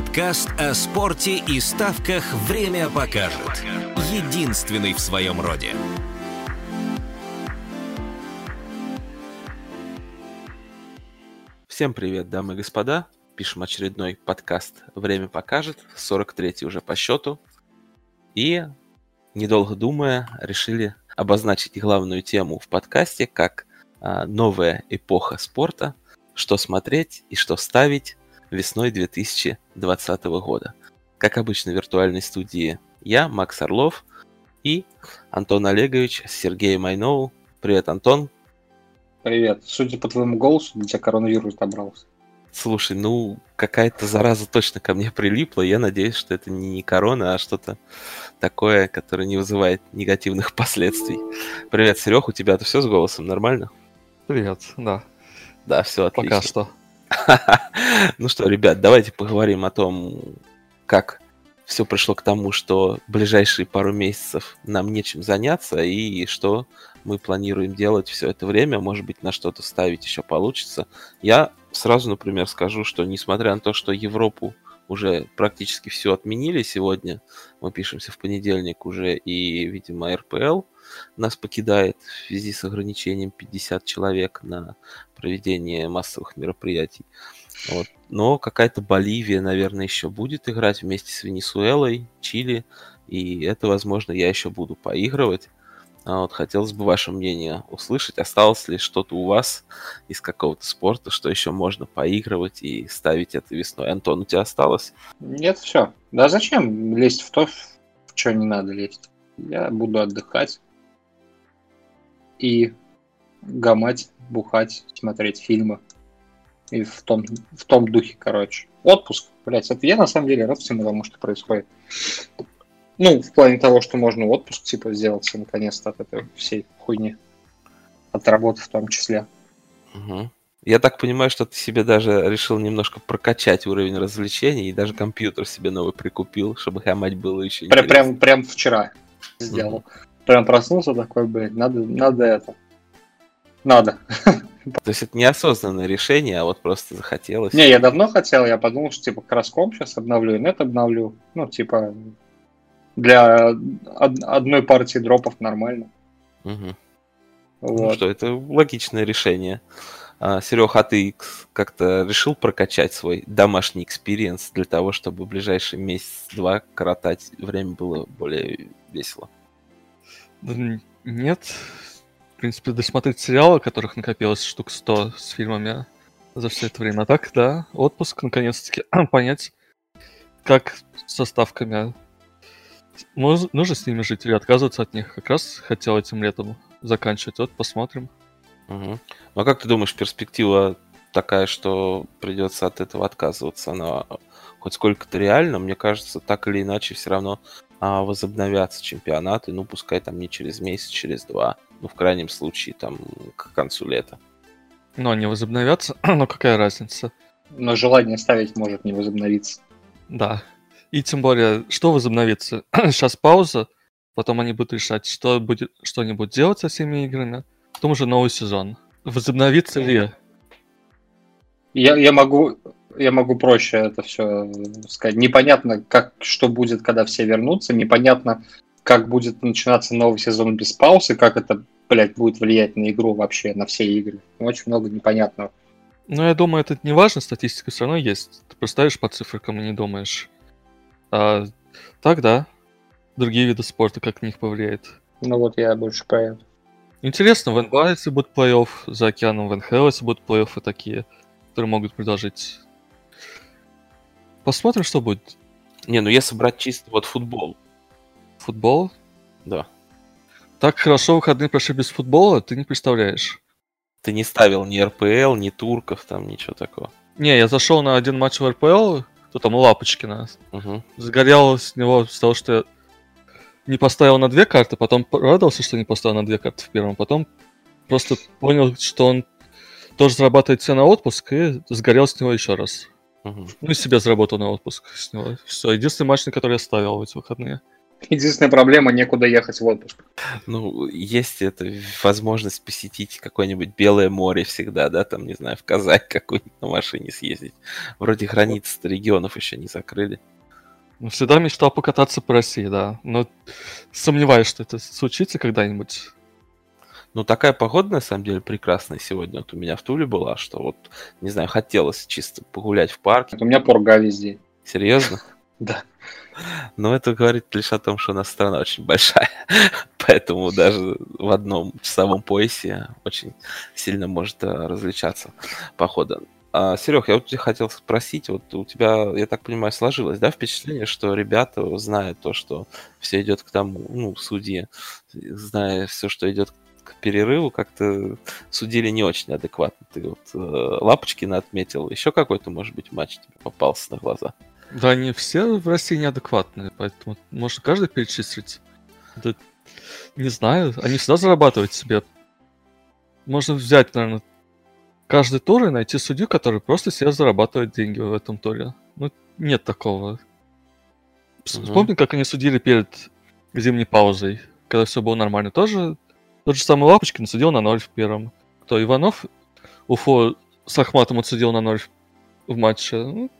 Подкаст о спорте и ставках «Время покажет». Единственный в своем роде. Всем привет, дамы и господа. Пишем очередной подкаст «Время покажет», 43-й уже по счету. И, недолго думая, решили обозначить главную тему в подкасте как а, новая эпоха спорта, что смотреть и что ставить весной 2020 года. Как обычно в виртуальной студии я, Макс Орлов, и Антон Олегович с Сергеем Майнову. Привет, Антон. Привет. Судя по твоему голосу, до тебя коронавирус добрался. Слушай, ну, какая-то зараза точно ко мне прилипла. Я надеюсь, что это не корона, а что-то такое, которое не вызывает негативных последствий. Привет, Серег, у тебя-то все с голосом нормально? Привет, да. Да, все отлично. Пока что. Ну что, ребят, давайте поговорим о том, как все пришло к тому, что ближайшие пару месяцев нам нечем заняться, и что мы планируем делать все это время. Может быть, на что-то ставить еще получится. Я сразу, например, скажу, что несмотря на то, что Европу уже практически все отменили сегодня, мы пишемся в понедельник уже, и, видимо, РПЛ нас покидает в связи с ограничением 50 человек на проведение массовых мероприятий. Вот. Но какая-то Боливия, наверное, еще будет играть вместе с Венесуэлой, Чили, и это, возможно, я еще буду поигрывать. А вот хотелось бы ваше мнение услышать. Осталось ли что-то у вас из какого-то спорта, что еще можно поигрывать и ставить это весной? Антон, у тебя осталось? Нет, все. Да зачем лезть в то, в что не надо лезть? Я буду отдыхать и гамать, бухать, смотреть фильмы. И в том, в том духе, короче. Отпуск, блядь, это я на самом деле рад всему тому, что происходит. Ну, в плане того, что можно отпуск, типа, сделать наконец-то от этой всей хуйни. От работы в том числе. Угу. Я так понимаю, что ты себе даже решил немножко прокачать уровень развлечений и даже компьютер себе новый прикупил, чтобы хамать было еще прям, прям, прям вчера сделал. Угу. Прям проснулся такой, блядь, надо, надо это. Надо. То есть это неосознанное решение, а вот просто захотелось. Не, я давно хотел, я подумал, что типа краском сейчас обновлю, и нет обновлю. Ну, типа, для одной партии дропов нормально. Угу. Вот. Ну что, это логичное решение. А, Серег, а ты как-то решил прокачать свой домашний experience для того, чтобы в ближайший месяц-два коротать время было более весело? Нет, в принципе, досмотреть сериалы, которых накопилось штук 100 с фильмами за все это время. А так, да, отпуск, наконец-таки, понять, как со ставками. Нужно с ними жить или отказываться от них. Как раз хотел этим летом заканчивать. Вот, посмотрим. Угу. Ну а как ты думаешь, перспектива такая, что придется от этого отказываться, она хоть сколько-то реально? Мне кажется, так или иначе все равно а, возобновятся чемпионаты, ну, пускай там не через месяц, через два, ну, в крайнем случае, там, к концу лета. Но они возобновятся, но какая разница? Но желание ставить может не возобновиться. Да. И тем более, что возобновится? Сейчас пауза, потом они будут решать, что, будет, что они будут делать со всеми играми, потом уже новый сезон. Возобновится ли? Я, я могу я могу проще это все сказать. Непонятно, как, что будет, когда все вернутся, непонятно, как будет начинаться новый сезон без паузы, как это, блядь, будет влиять на игру вообще, на все игры. Очень много непонятного. Ну, я думаю, это не важно, статистика все равно есть. Ты поставишь по цифрам и не думаешь. А, так, да. Другие виды спорта, как на них повлияет. Ну вот я больше про это. Интересно, в НБА, если будет плей-офф за океаном, в НХЛ, если будут плей-оффы такие, которые могут продолжить Посмотрим, что будет. Не, ну если брать чисто вот футбол. Футбол? Да. Так хорошо выходные прошли без футбола, ты не представляешь. Ты не ставил ни РПЛ, ни турков, там ничего такого. Не, я зашел на один матч в РПЛ, кто там, Лапочкина. Угу. Загорел с него с того, что я не поставил на две карты, потом радовался, что не поставил на две карты в первом, потом просто понял, что он тоже зарабатывает все на отпуск, и сгорел с него еще раз. Угу. Ну и себе заработал на отпуск с него. Все, единственный матч, на который я ставил в эти выходные. Единственная проблема, некуда ехать в отпуск. Ну, есть эта возможность посетить какое-нибудь Белое море всегда, да, там, не знаю, в Казань какую-нибудь на машине съездить. Вроде границ регионов еще не закрыли. Ну, всегда мечтал покататься по России, да. Но сомневаюсь, что это случится когда-нибудь. Ну, такая погода, на самом деле, прекрасная сегодня. Вот у меня в Туле была, что вот, не знаю, хотелось чисто погулять в парке. У меня пурга везде. Серьезно? Да. Но это говорит лишь о том, что у нас страна очень большая. Поэтому даже в одном часовом поясе очень сильно может э, различаться похода. А, Серег, я вот тебя хотел спросить, вот у тебя, я так понимаю, сложилось, да, впечатление, что ребята, зная то, что все идет к тому, ну, судьи, зная все, что идет к перерыву, как-то судили не очень адекватно. Ты вот э, Лапочкина отметил, еще какой-то, может быть, матч тебе попался на глаза? Да, они все в России неадекватные, поэтому можно каждый перечислить. Да, не знаю, они всегда зарабатывают себе. Можно взять, наверное, каждый тур и найти судью, который просто себе зарабатывает деньги в этом туре. Ну, нет такого. Вспомни, как они судили перед зимней паузой, когда все было нормально. Тоже тот же самый Лапочкин судил на ноль в первом. Кто, Иванов Уфо с Ахматом отсудил на ноль в- в матче. Ну,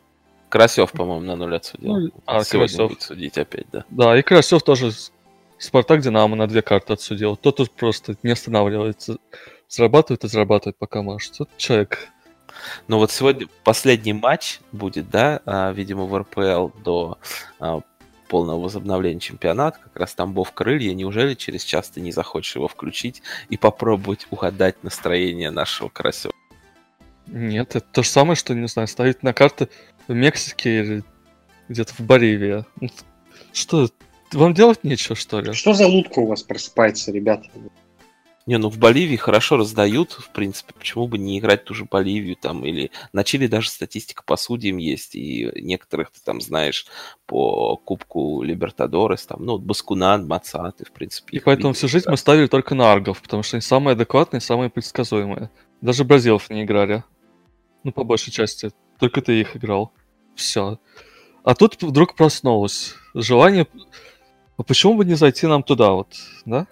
Карасев, по-моему, на нуль отсудил. Ну, а, Сегодня Карасев. будет судить опять, да. Да, и Карасев тоже Спартак Динамо на две карты отсудил. Тот тут просто не останавливается. Зарабатывает и зарабатывает, пока может. Вот человек. Ну вот сегодня последний матч будет, да, а, видимо, в РПЛ до а, полного возобновления чемпионата, как раз Тамбов крылья. Неужели через час ты не захочешь его включить и попробовать угадать настроение нашего Карасева? Нет, это то же самое, что, не знаю, ставить на карты в Мексике или где-то в Боливии. Ну, Что, вам делать нечего, что ли? Что за лутка у вас просыпается, ребята? Не, ну в Боливии хорошо раздают, в принципе, почему бы не играть ту же Боливию там, или на Чили даже статистика по судьям есть, и некоторых ты там знаешь по Кубку Либертадорес, там, ну, Баскунан, Мацаты, в принципе. И поэтому видно, всю жизнь да. мы ставили только на аргов, потому что они самые адекватные, самые предсказуемые. Даже бразилов не играли. Ну, по большей части. Только ты их играл. Все. А тут вдруг проснулось желание... А почему бы не зайти нам туда вот, да?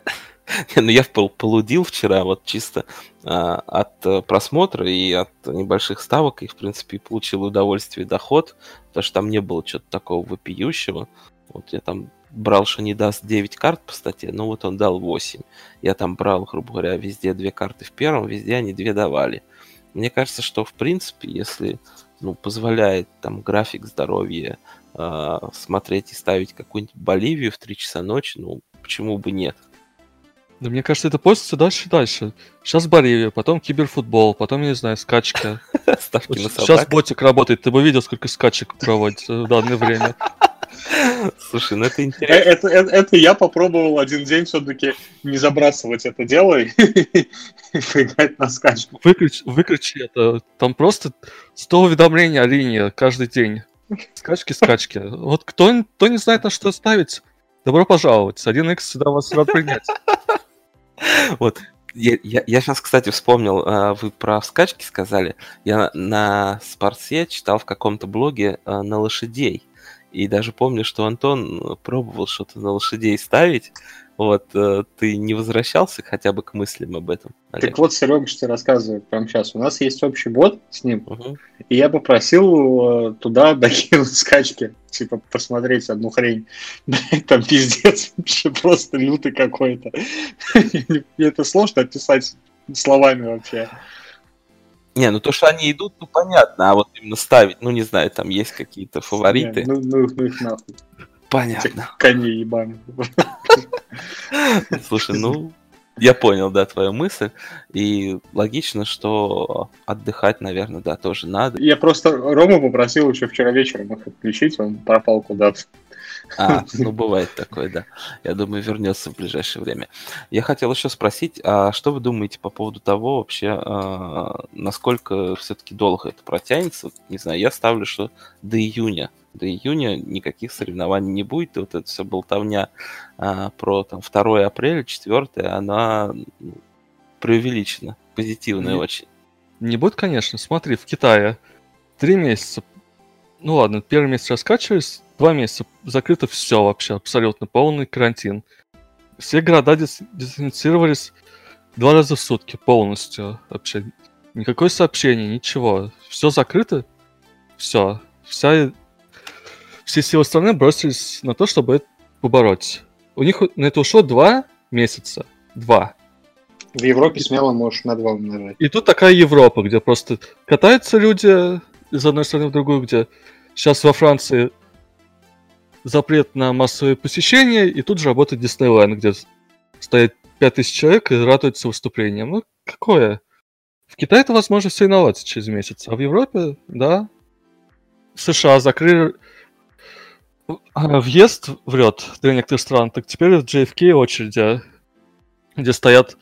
Ну я пол- полудил вчера вот чисто а, от э, просмотра и от небольших ставок, и, в принципе, получил удовольствие и доход, потому что там не было чего-то такого вопиющего. Вот я там брал, что не даст 9 карт по статье, ну вот он дал 8. Я там брал, грубо говоря, везде две карты в первом, везде они две давали. Мне кажется, что, в принципе, если ну, позволяет там график здоровья а, смотреть и ставить какую-нибудь Боливию в 3 часа ночи, ну, почему бы нет? Да мне кажется, это постится дальше и дальше. Сейчас Боливия, потом киберфутбол, потом, я не знаю, на Сейчас ботик работает, ты бы видел, сколько скачек проводит в данное время. Слушай, ну это Э, интересно. Это, это, это я попробовал один день все-таки не забрасывать это дело и поиграть на скачку. Выключи, выключи это. Там просто 100 уведомлений о линии каждый день. Скачки, скачки. Вот кто, кто не знает, на что ставить, добро пожаловать. 1x всегда вас рад принять. Вот. Я, я, сейчас, кстати, вспомнил, а, вы про скачки сказали. Я на, Спортсе читал в каком-то блоге а, на лошадей. И даже помню, что Антон пробовал что-то на лошадей ставить. Вот, э, ты не возвращался хотя бы к мыслям об этом? Олег? Так вот, Серега, что я рассказываю прямо сейчас. У нас есть общий бот с ним, Мгм. и я попросил э, туда докинуть скачки, типа посмотреть одну хрень. Там пиздец вообще просто лютый какой-то. Мне это сложно описать словами вообще. Не, ну то, что они идут, ну понятно, а вот именно ставить, ну не знаю, там есть какие-то фавориты. Не, Ну, ну их- ну их нахуй. Понятно. Коней ебаных. Слушай, ну, я понял, да, твою мысль. И логично, что отдыхать, наверное, да, тоже надо. Я просто Рому попросил еще вчера вечером их отключить, он пропал куда-то. А, ну, бывает такое, да. Я думаю, вернется в ближайшее время. Я хотел еще спросить, а что вы думаете по поводу того вообще, а, насколько все-таки долго это протянется? Не знаю, я ставлю, что до июня. До июня никаких соревнований не будет, и вот эта вся болтовня а, про там 2 апреля, 4, она ну, преувеличена, позитивная Не- очень. Не будет, конечно. Смотри, в Китае три месяца. Ну ладно, первый месяц раскачивались, два месяца закрыто все вообще, абсолютно полный карантин. Все города дис- дезинфицировались два раза в сутки полностью вообще. Никакое сообщение, ничего. Все закрыто, все. Вся, все силы страны бросились на то, чтобы это побороть. У них на это ушло два месяца. Два. В Европе смело можешь на два умножать. И тут такая Европа, где просто катаются люди из одной страны в другую, где сейчас во Франции запрет на массовые посещения, и тут же работает Диснейленд, где стоит 5000 человек и радуются выступлением. Ну, какое? В Китае это возможно все и наладится через месяц, а в Европе, да. В США закрыли а, въезд врет для некоторых стран, так теперь в JFK очереди, где стоят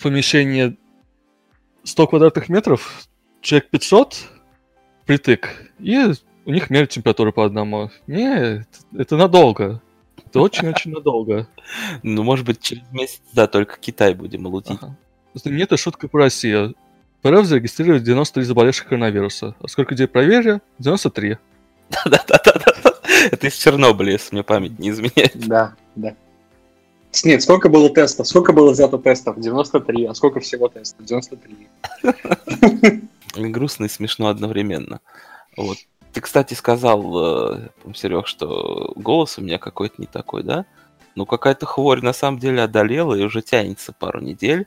помещение 100 квадратных метров, человек 500, притык, и у них меряют температуру по одному. Не, это надолго. Это очень-очень надолго. Ну, может быть, через месяц, да, только Китай будем лутить. Ага. Знаменитая шутка про Россию. ПРФ зарегистрировали 93 заболевших коронавируса. А сколько людей проверили? 93. Да-да-да-да. Это из Чернобыля, если мне память не изменяет. Да, да. Нет, сколько было тестов? Сколько было взято тестов? 93. А сколько всего тестов? 93. И грустно и смешно одновременно. Вот. Ты, кстати, сказал, э, Серег, что голос у меня какой-то не такой, да? Ну, какая-то хворь на самом деле одолела и уже тянется пару недель.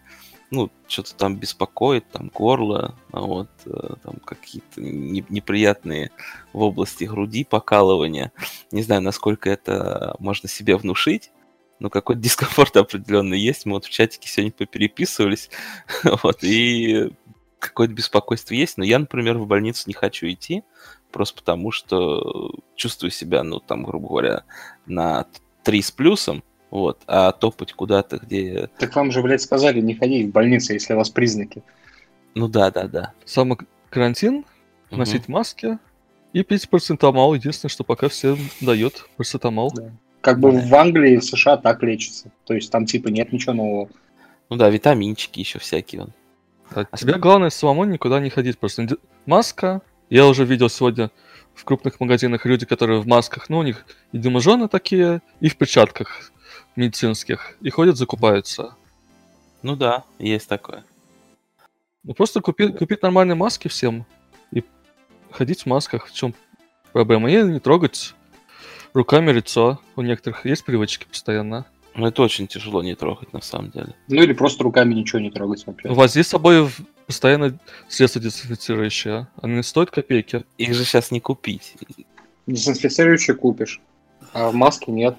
Ну, что-то там беспокоит, там горло, а вот, э, там какие-то не- неприятные в области груди покалывания. Не знаю, насколько это можно себе внушить, но какой-то дискомфорт определенно есть. Мы вот в чатике сегодня попереписывались, вот, и какое-то беспокойство есть, но я, например, в больницу не хочу идти, просто потому что чувствую себя, ну, там, грубо говоря, на 3 с плюсом, вот, а топать куда-то, где... Так вам же, блядь, сказали не ходить в больницу, если у вас признаки. Ну да, да, да. Самый карантин, носить маски и пить парацетамол. Единственное, что пока всем дают парацетамол. Да. Как бы Да. в Англии, в США так лечится. То есть там типа нет ничего нового. Ну да, витаминчики еще всякие. вон. А тебе главное самому никуда не ходить. Просто маска. Я уже видел сегодня в крупных магазинах люди, которые в масках, ну, у них и дыможены такие, и в перчатках медицинских. И ходят, закупаются. Ну да, есть такое. Ну, просто купи- купить нормальные маски всем и ходить в масках. В чем проблема? И не трогать руками лицо. У некоторых есть привычки постоянно. Но это очень тяжело не трогать, на самом деле. Ну или просто руками ничего не трогать вообще. Вози с собой в- постоянно средства дезинфицирующие. Они стоят копейки. Их же сейчас не купить. Дезинфицирующий купишь, а в маске нет.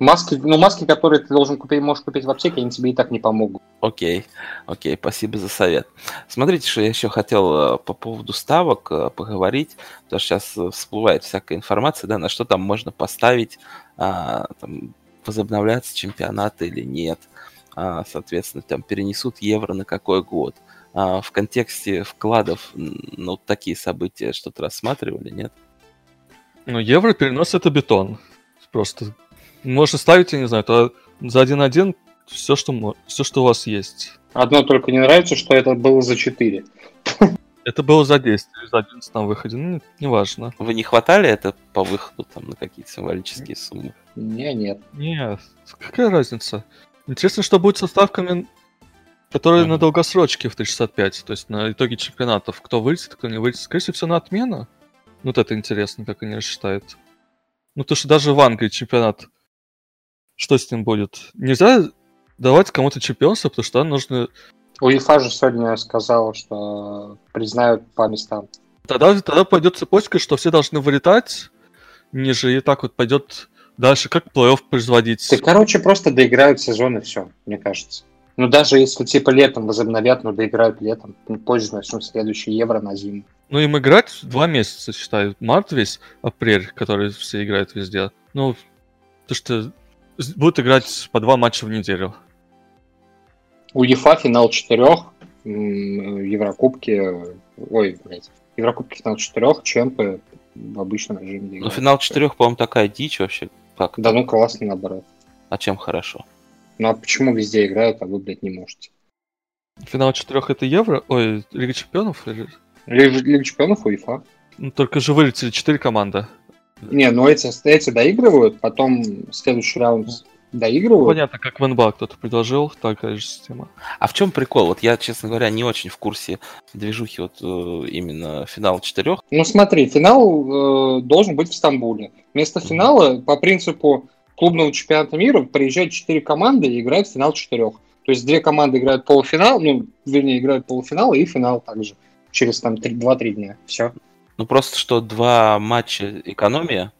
Маски, ну маски, которые ты должен купить, можешь купить в аптеке, они тебе и так не помогут. Окей, окей, спасибо за совет. Смотрите, что я еще хотел э, по поводу ставок э, поговорить, потому что сейчас э, всплывает всякая информация, да, на что там можно поставить, а, там, возобновляться чемпионаты или нет, А, соответственно, там перенесут евро на какой год. А, в контексте вкладов, ну, такие события что-то рассматривали, нет? Ну, евро перенос это бетон. Просто можно ставить, я не знаю, то за 1-1 все, что, все, что у вас есть. Одно только не нравится, что это было за 4. Это было за 10 или за 11 на выходе, ну, неважно. Вы не хватали это по выходу там на какие-то символические суммы? Не, нет. Нет, какая разница? Интересно, что будет со ставками, которые на долгосрочке в 365, то есть на итоге чемпионатов. Кто вылетит, кто не вылетит. Скорее всего, все на отмену. Ну, Вот это интересно, как они рассчитают. Ну, то, что даже в Англии чемпионат, что с ним будет? Нельзя давать кому-то чемпионство, потому что нужно... УЕФА же сегодня сказала, что признают по местам. Тогда, тогда пойдет цепочка, что все должны вылетать ниже, и так вот пойдет дальше, как плей-офф производить. Ты, короче, просто доиграют сезон и все, мне кажется. Ну, даже если типа летом возобновят, ну, доиграют летом. Ну, Позже начнут следующий евро на зиму. Ну, им играть два месяца, считаю. Март весь, апрель, который все играют везде. Ну, то что будут играть по два матча в неделю. УЕФА финал четырех, м, Еврокубки, ой, блядь, Еврокубки финал четырех, чемпы в обычном режиме. Ну, финал четырех, по-моему, такая дичь вообще. Как? Да ну классно наоборот. А чем хорошо? Ну а почему везде играют, а вы, блядь, не можете? Финал четырех это Евро, ой, Лига Чемпионов? или- Лига Лига чемпионов УЕФА. Ну, только же вылетели четыре команды. Не, ну эти, эти доигрывают, потом следующий раунд доигрывают. Понятно, как в НБА кто-то предложил, такая же система. А в чем прикол? Вот я, честно говоря, не очень в курсе движухи вот э, именно финал четырех. Ну смотри, финал э, должен быть в Стамбуле. Вместо финала, по принципу клубного чемпионата мира, приезжают четыре команды и играют в финал четырех. То есть две команды играют полуфинал, ну, вернее, играют полуфинал и финал также через там 2-3 дня. Все. Ну просто что два матча экономия.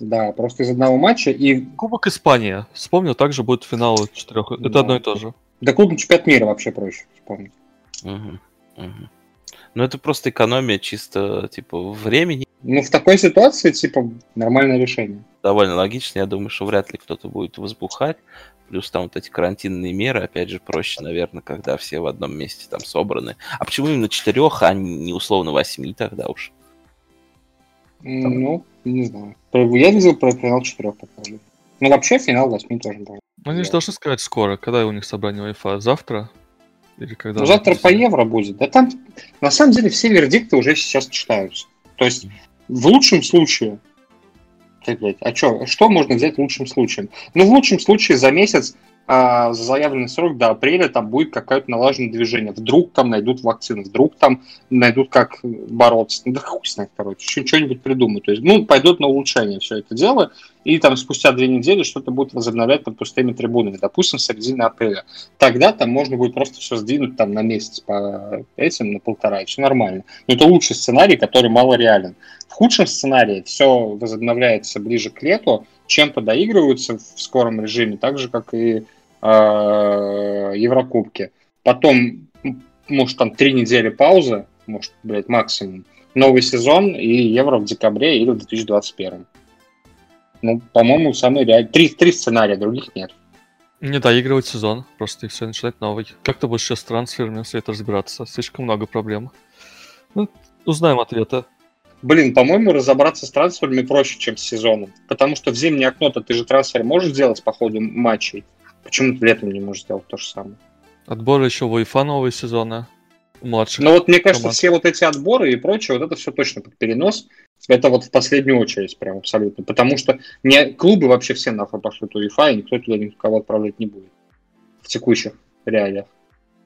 Да, просто из одного матча и... Кубок Испания. Вспомнил, также будет финал четырех. Это Да. одно и то же. Да клубный чемпионат мира вообще проще вспомнить. Мгм, мгм. Ну это просто экономия чисто типа времени. Ну, в такой ситуации, типа, нормальное решение. Довольно логично. Я думаю, что вряд ли кто-то будет возбухать. Плюс там вот эти карантинные меры, опять же, проще, наверное, когда все в одном месте там собраны. А почему именно четырех, а не условно восьми тогда уж? Ну, не знаю. Я видел про финал четырех покажу. Ну, вообще, финал восьми тоже был. Ну, Они же должны сказать скоро, когда у них собрание УЕФА. Завтра? Или когда? Ну, завтра по евро будет. Да там, на самом деле, все вердикты уже сейчас читаются. То есть, в лучшем случае, так, блядь, а чё, что можно взять в лучшем случае? Ну, в лучшем случае за месяц, а, за заявленный срок до апреля там будет какое-то налаженное движение. Вдруг там найдут вакцины, вдруг там найдут как бороться. Ну, да хуй знает, короче, что- что-нибудь придумают. То есть, ну, пойдут на улучшение все это дело, и там спустя две недели что-то будет возобновлять под пустыми трибунами, допустим, с середины апреля тогда там можно будет просто все сдвинуть там на месяц по этим, на полтора, и все нормально. Но это лучший сценарий, который мало реален. В худшем сценарии все возобновляется ближе к лету, чем-то доигрываются в скором режиме, так же, как и э, Еврокубки. Потом, может, там три недели паузы, может, блядь, максимум. Новый сезон и Евро в декабре или в 2021. Ну, по-моему, самый реальный. Три, три сценария, других нет. Не доигрывать сезон, просто и все начинать новый. Как ты будешь сейчас с трансферами все это разбираться? Слишком много проблем. Ну, узнаем ответы. Блин, по-моему, разобраться с трансферами проще, чем с сезоном. Потому что в зимнее окно-то ты же трансфер можешь сделать по ходу матчей. Почему ты летом не можешь сделать то же самое? Отборы еще в УЕФА новые сезоны. Младших. Но вот мне кажется, команд. все вот эти отборы и прочее, вот это все точно под перенос. Это вот в последнюю очередь прям абсолютно. Потому что не, клубы вообще все нахуй пошлют УЕФА, и никто туда никого отправлять не будет. В текущих реалиях.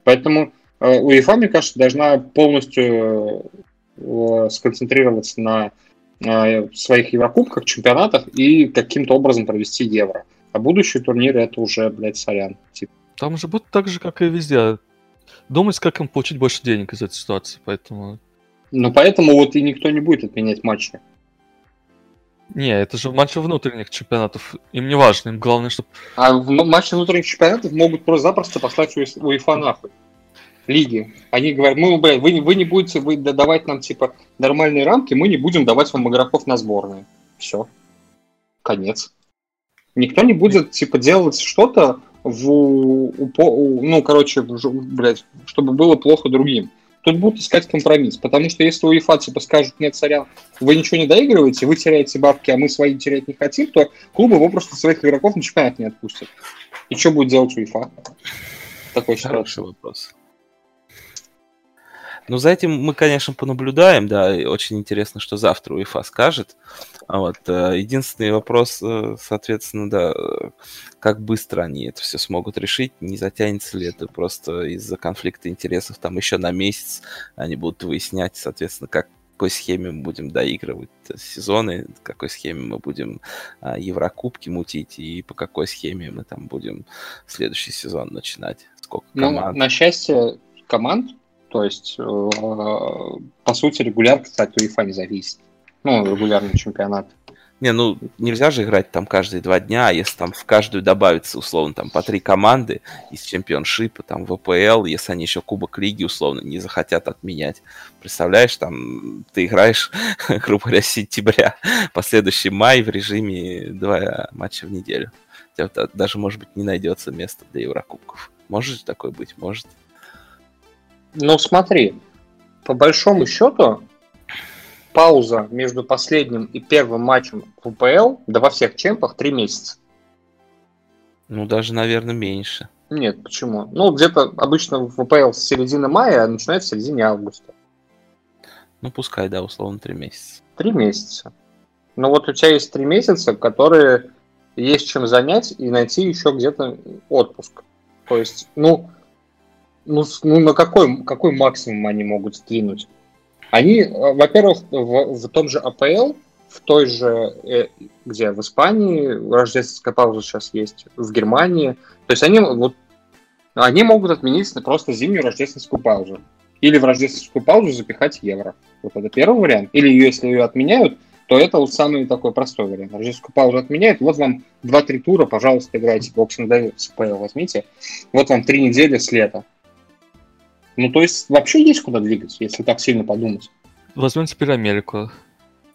Поэтому э, УЕФА, мне кажется, должна полностью э, сконцентрироваться на э, своих Еврокубках, чемпионатах и каким-то образом провести Евро. А будущие турниры это уже, блядь, сорян. Типа, Там же будет так же, как и везде. Думать, как им получить больше денег из этой ситуации. Поэтому... Ну, поэтому вот и никто не будет отменять матчи. Не, это же матчи внутренних чемпионатов. Им не важно, им главное, чтобы... А в матче внутренних чемпионатов могут просто-запросто послать УЕФ- УЕФА нахуй. Лиги. Они говорят, мы, блядь, вы, не- вы не будете вы да- давать нам, типа, нормальные рамки, мы не будем давать вам игроков на сборные. Все. Конец. Никто не будет, типа, делать что-то в, упо- ну, короче, блядь, чтобы было плохо другим. Тут будут искать компромисс, потому что если УЕФА, типа, скажут, нет, сорян, вы ничего не доигрываете, вы теряете бабки, а мы свои терять не хотим, то клубы попросту своих игроков на чемпионат не отпустят. И что будет делать УЕФА? Такой ситуации. Хороший вопрос. Ну, за этим мы, конечно, понаблюдаем, да, и очень интересно, что завтра УЕФА скажет. А вот э, единственный вопрос, э, соответственно, да, э, как быстро они это все смогут решить, не затянется ли это просто из-за конфликта интересов, там еще на месяц они будут выяснять, соответственно, как какой схеме мы будем доигрывать сезоны, какой схеме мы будем а, Еврокубки мутить и по какой схеме мы там будем следующий сезон начинать. Сколько Ну, команд. на счастье команд, то есть, э, по сути, регулярка, кстати, УЕФА не зависит. Ну, регулярный чемпионат. Не, ну нельзя же играть там каждые два дня, а если там в каждую добавится условно там по три команды из чемпионшипа, там ВПЛ, если они еще Кубок Лиги условно не захотят отменять. Представляешь, там ты играешь, грубо говоря, с сентября по следующий май в режиме два матча в неделю. Тебя вот даже, может быть, не найдется места для Еврокубков. Может же такое быть? Может. Ну, смотри, по большому счету, пауза между последним и первым матчем в УПЛ, да во всех чемпах, три месяца. Ну, даже, наверное, меньше. Нет, почему? Ну, где-то обычно в УПЛ с середины мая, а начинается в середине августа. Ну, пускай, да, условно, три месяца. Три месяца. Но вот у тебя есть три месяца, которые есть чем занять и найти еще где-то отпуск. То есть, ну, ну, ну на какой, какой максимум они могут сдвинуть? Они, э, во-первых, в, в том же АПЛ, в той же, э, где в Испании рождественская пауза сейчас есть, в Германии. То есть они вот они могут отменить просто зимнюю рождественскую паузу. Или в рождественскую паузу запихать евро. Вот это первый вариант. Или если ее отменяют, то это вот самый такой простой вариант. Рождественскую паузу отменяют, вот вам 2-3 тура, пожалуйста, играйте Boxing Day с возьмите. Вот вам 3 недели с лета. Ну, то есть вообще есть куда двигаться, если так сильно подумать. Возьмем теперь Америку.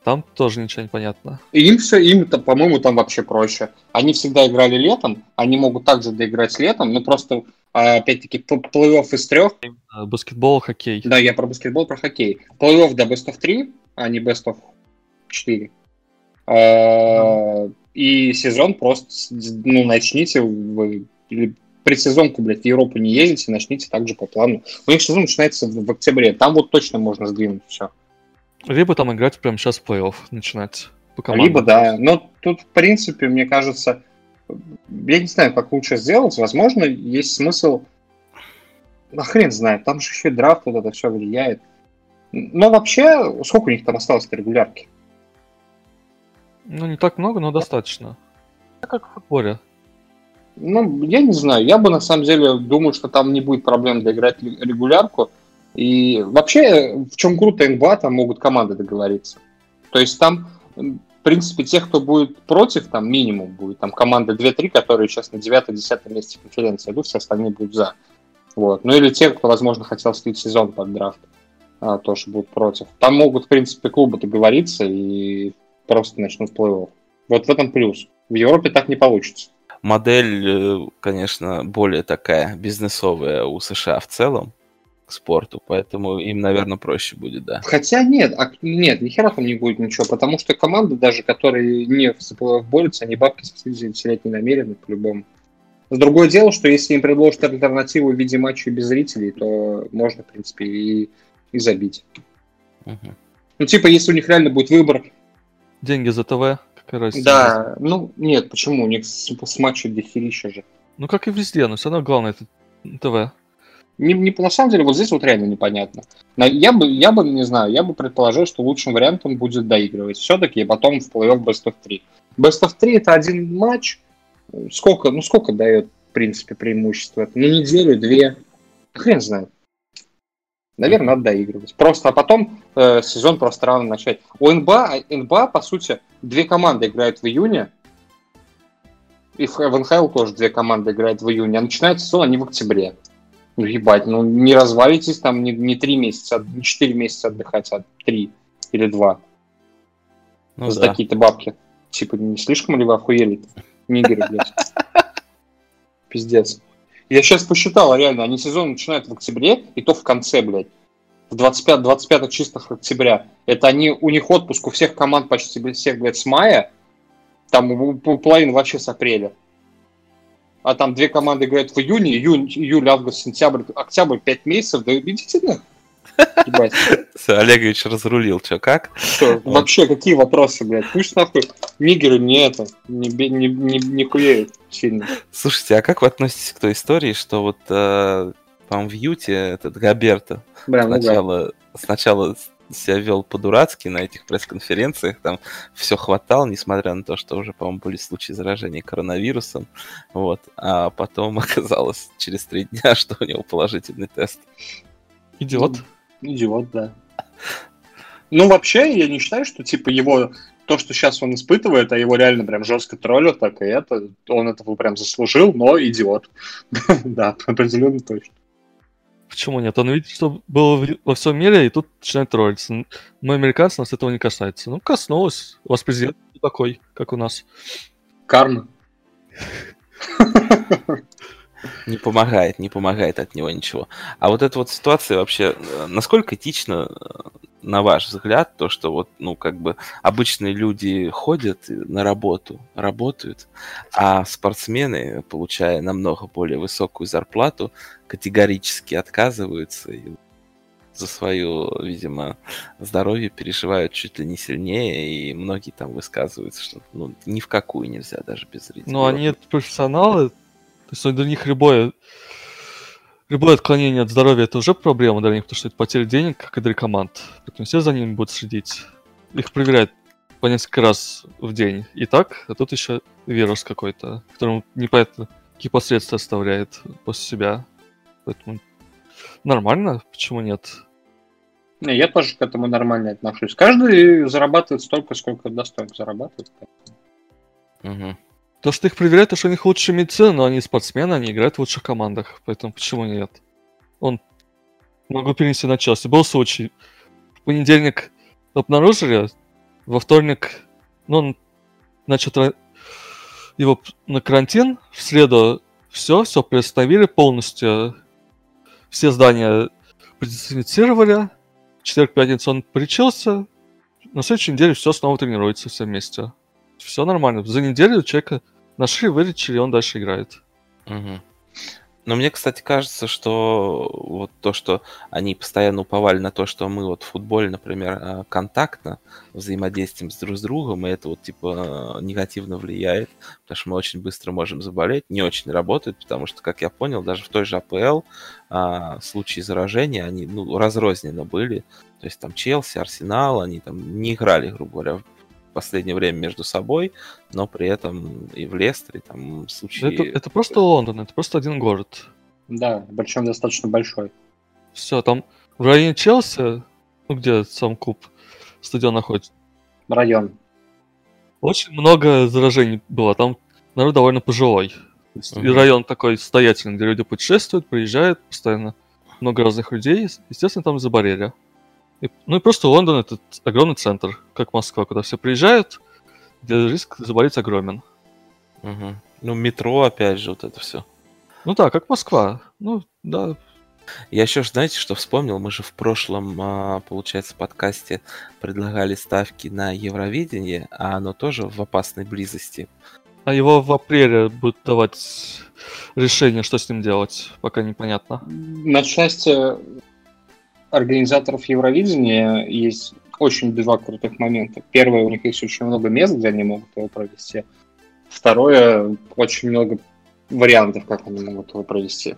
Там тоже ничего не понятно. им все, им, по-моему, там вообще проще. Они всегда играли летом, они могут также доиграть летом, но просто, а, опять-таки, плей-офф из трех. Э, баскетбол, хоккей. Да, я про баскетбол, про хоккей. Плей-офф до best of 3, а не best of 4. А, и сезон просто, ну, начните вы предсезонку, блядь, в Европу не ездите, начните также по плану. У них сезон начинается в, в октябре, там вот точно можно сдвинуть все. Либо там играть прямо сейчас в плей-офф начинать. По Либо, да. Но тут, в принципе, мне кажется, я не знаю, как лучше сделать. Возможно, есть смысл... Ну, хрен знает, там же еще драфт, вот это все влияет. Но вообще, сколько у них там осталось регулярки? Ну, не так много, но достаточно. Как в футболе. Ну, я не знаю. Я бы на самом деле думаю, что там не будет проблем доиграть регулярку. И вообще, в чем круто НБА, там могут команды договориться. То есть там, в принципе, тех, кто будет против, там минимум будет. Там команда 2-3, которые сейчас на 9-10 месте конференции идут, все остальные будут за. Вот. Ну или те, кто, возможно, хотел слить сезон под драфт, а, тоже будут против. Там могут, в принципе, клубы договориться и просто начнут плей-офф. Вот в этом плюс. В Европе так не получится. Модель, э, конечно, более такая бизнесовая у США в целом к спорту, поэтому им, наверное, проще будет, да. Хотя нет, а, нет, ни хера там не будет ничего, потому что команды даже, которые не в борются, они бабки терять не намерены по-любому. Другое дело, что если им предложат альтернативу в виде матча без зрителей, то можно, в принципе, и, и забить. Угу. Ну, типа, если у них реально будет выбор... Деньги за ТВ? Разница? Да, ну, нет, почему? У них с, с матча дохерища же. Ну, как и везде, но все равно главное это ТВ. Не, не, на самом деле, вот здесь вот реально непонятно. Я бы, я бы, не знаю, я бы предположил, что лучшим вариантом будет доигрывать все-таки, и потом в плей-офф Best of 3. Best of 3 это один матч. Сколько, ну сколько дает, в принципе, преимущество? Ну, неделю, две. Хрен знает. Наверное, надо доигрывать. Просто, а потом э, сезон просто рано начать. У НБА, НБА, по сути, две команды играют в июне. И в НХЛ тоже две команды играют в июне. А начинается сезон они в октябре. Ну, ебать, ну не развалитесь там не, не три месяца, не четыре месяца отдыхать, а три или два. Ну, За да. такие-то бабки. Типа, не слишком ли вы охуели? Нигеры, блядь. Пиздец. Я сейчас посчитал, реально, они сезон начинают в октябре, и то в конце, блядь. В 25, 25 чистых октября. Это они, у них отпуск у всех команд почти всех, блядь, с мая. Там у, у вообще с апреля а там две команды играют в июне, июнь, июль, август, сентябрь, октябрь, пять месяцев, да идите на. Олегович разрулил, что как? Что, вообще, какие вопросы, блядь? Пусть нахуй нигеры не это, не, не, не, не хуеют сильно. Слушайте, а как вы относитесь к той истории, что вот, э, по-моему, в Юте этот Габерто Прям, сначала, ну, да. сначала себя вел по-дурацки на этих пресс-конференциях, там все хватало, несмотря на то, что уже, по-моему, были случаи заражения коронавирусом, вот, а потом оказалось через три дня, что у него положительный тест. Идиот. Идиот, да. Ну, вообще, я не считаю, что, типа, его то, что сейчас он испытывает, а его реально прям жестко троллят, так и это, он этого прям заслужил, но идиот. да, определенно точно. Почему нет? Он видит, что было во всем мире, и тут начинает троллиться. Мы, американцы, нас этого не касается. Ну, коснулось. У вас президент такой, как у нас. Карма. Не помогает, не помогает от него ничего. А вот эта вот ситуация вообще, э, насколько этично, э, на ваш взгляд, то, что вот, ну, как бы обычные люди ходят на работу, работают, а спортсмены, получая намного более высокую зарплату, категорически отказываются и за свое, видимо, здоровье переживают чуть ли не сильнее, и многие там высказываются, что ну, ни в какую нельзя даже без зрителей. Ну, они это профессионалы, то есть для них любое, любое отклонение от здоровья это уже проблема для них, потому что это потеря денег, как и для команд. Поэтому все за ними будут следить. Их проверяют по несколько раз в день. И так, а тут еще вирус какой-то, которому непонятно какие последствия оставляет после себя. Поэтому нормально, почему нет? Не, Я тоже к этому нормально отношусь. Каждый зарабатывает столько, сколько достоин зарабатывать. Мгм. То, что их проверяют, то, что у них лучшая медицина, но они спортсмены, они играют в лучших командах. Поэтому почему нет? Он могу перенести на Челси. Был случай. В понедельник обнаружили, во вторник, ну, он начал тра- его на карантин, в среду все, все приостановили полностью. Все здания продезинфицировали. В четверг, пятницу он причился. На следующей неделе все снова тренируется все вместе. Все нормально. За неделю человека нашли, вылечили, он дальше играет. Мгм. Но мне, кстати, кажется, что вот то, что они постоянно уповали на то, что мы вот в футболе, например, э, контактно взаимодействуем с друг с другом, и это вот типа э, негативно влияет, потому что мы очень быстро можем заболеть, не очень работает, потому что, как я понял, даже в той же АПЛ а, случаи заражения, они ну, разрозненно были. То есть там Челси, Арсенал, они там не играли, грубо говоря, последнее время между собой, но при этом и в Лестере там случаи... Это, это просто Лондон, это просто один город. Да, причем достаточно большой. Все, там в районе Челси, ну где сам клуб, стадион находится, Район. очень много заражений было. Там народ довольно пожилой. И район такой состоятельный, где люди путешествуют, приезжают постоянно. Много разных людей, естественно, там заболели. И- ну и просто Лондон это огромный центр, как Москва, куда все приезжают, где риск заболеть огромен. Мгм. Ну, метро, опять же, вот это все. Ну да, как Москва. Ну да, Я еще, знаете, что вспомнил? Мы же в прошлом, а, получается, подкасте предлагали ставки на Евровидение, а оно тоже в опасной близости. А его в апреле будут давать решение, что с ним делать, пока непонятно. На счастье организаторов Евровидения есть очень два крутых момента. Первое, у них есть очень много мест, где они могут его провести. Второе, очень много вариантов, как они могут его провести.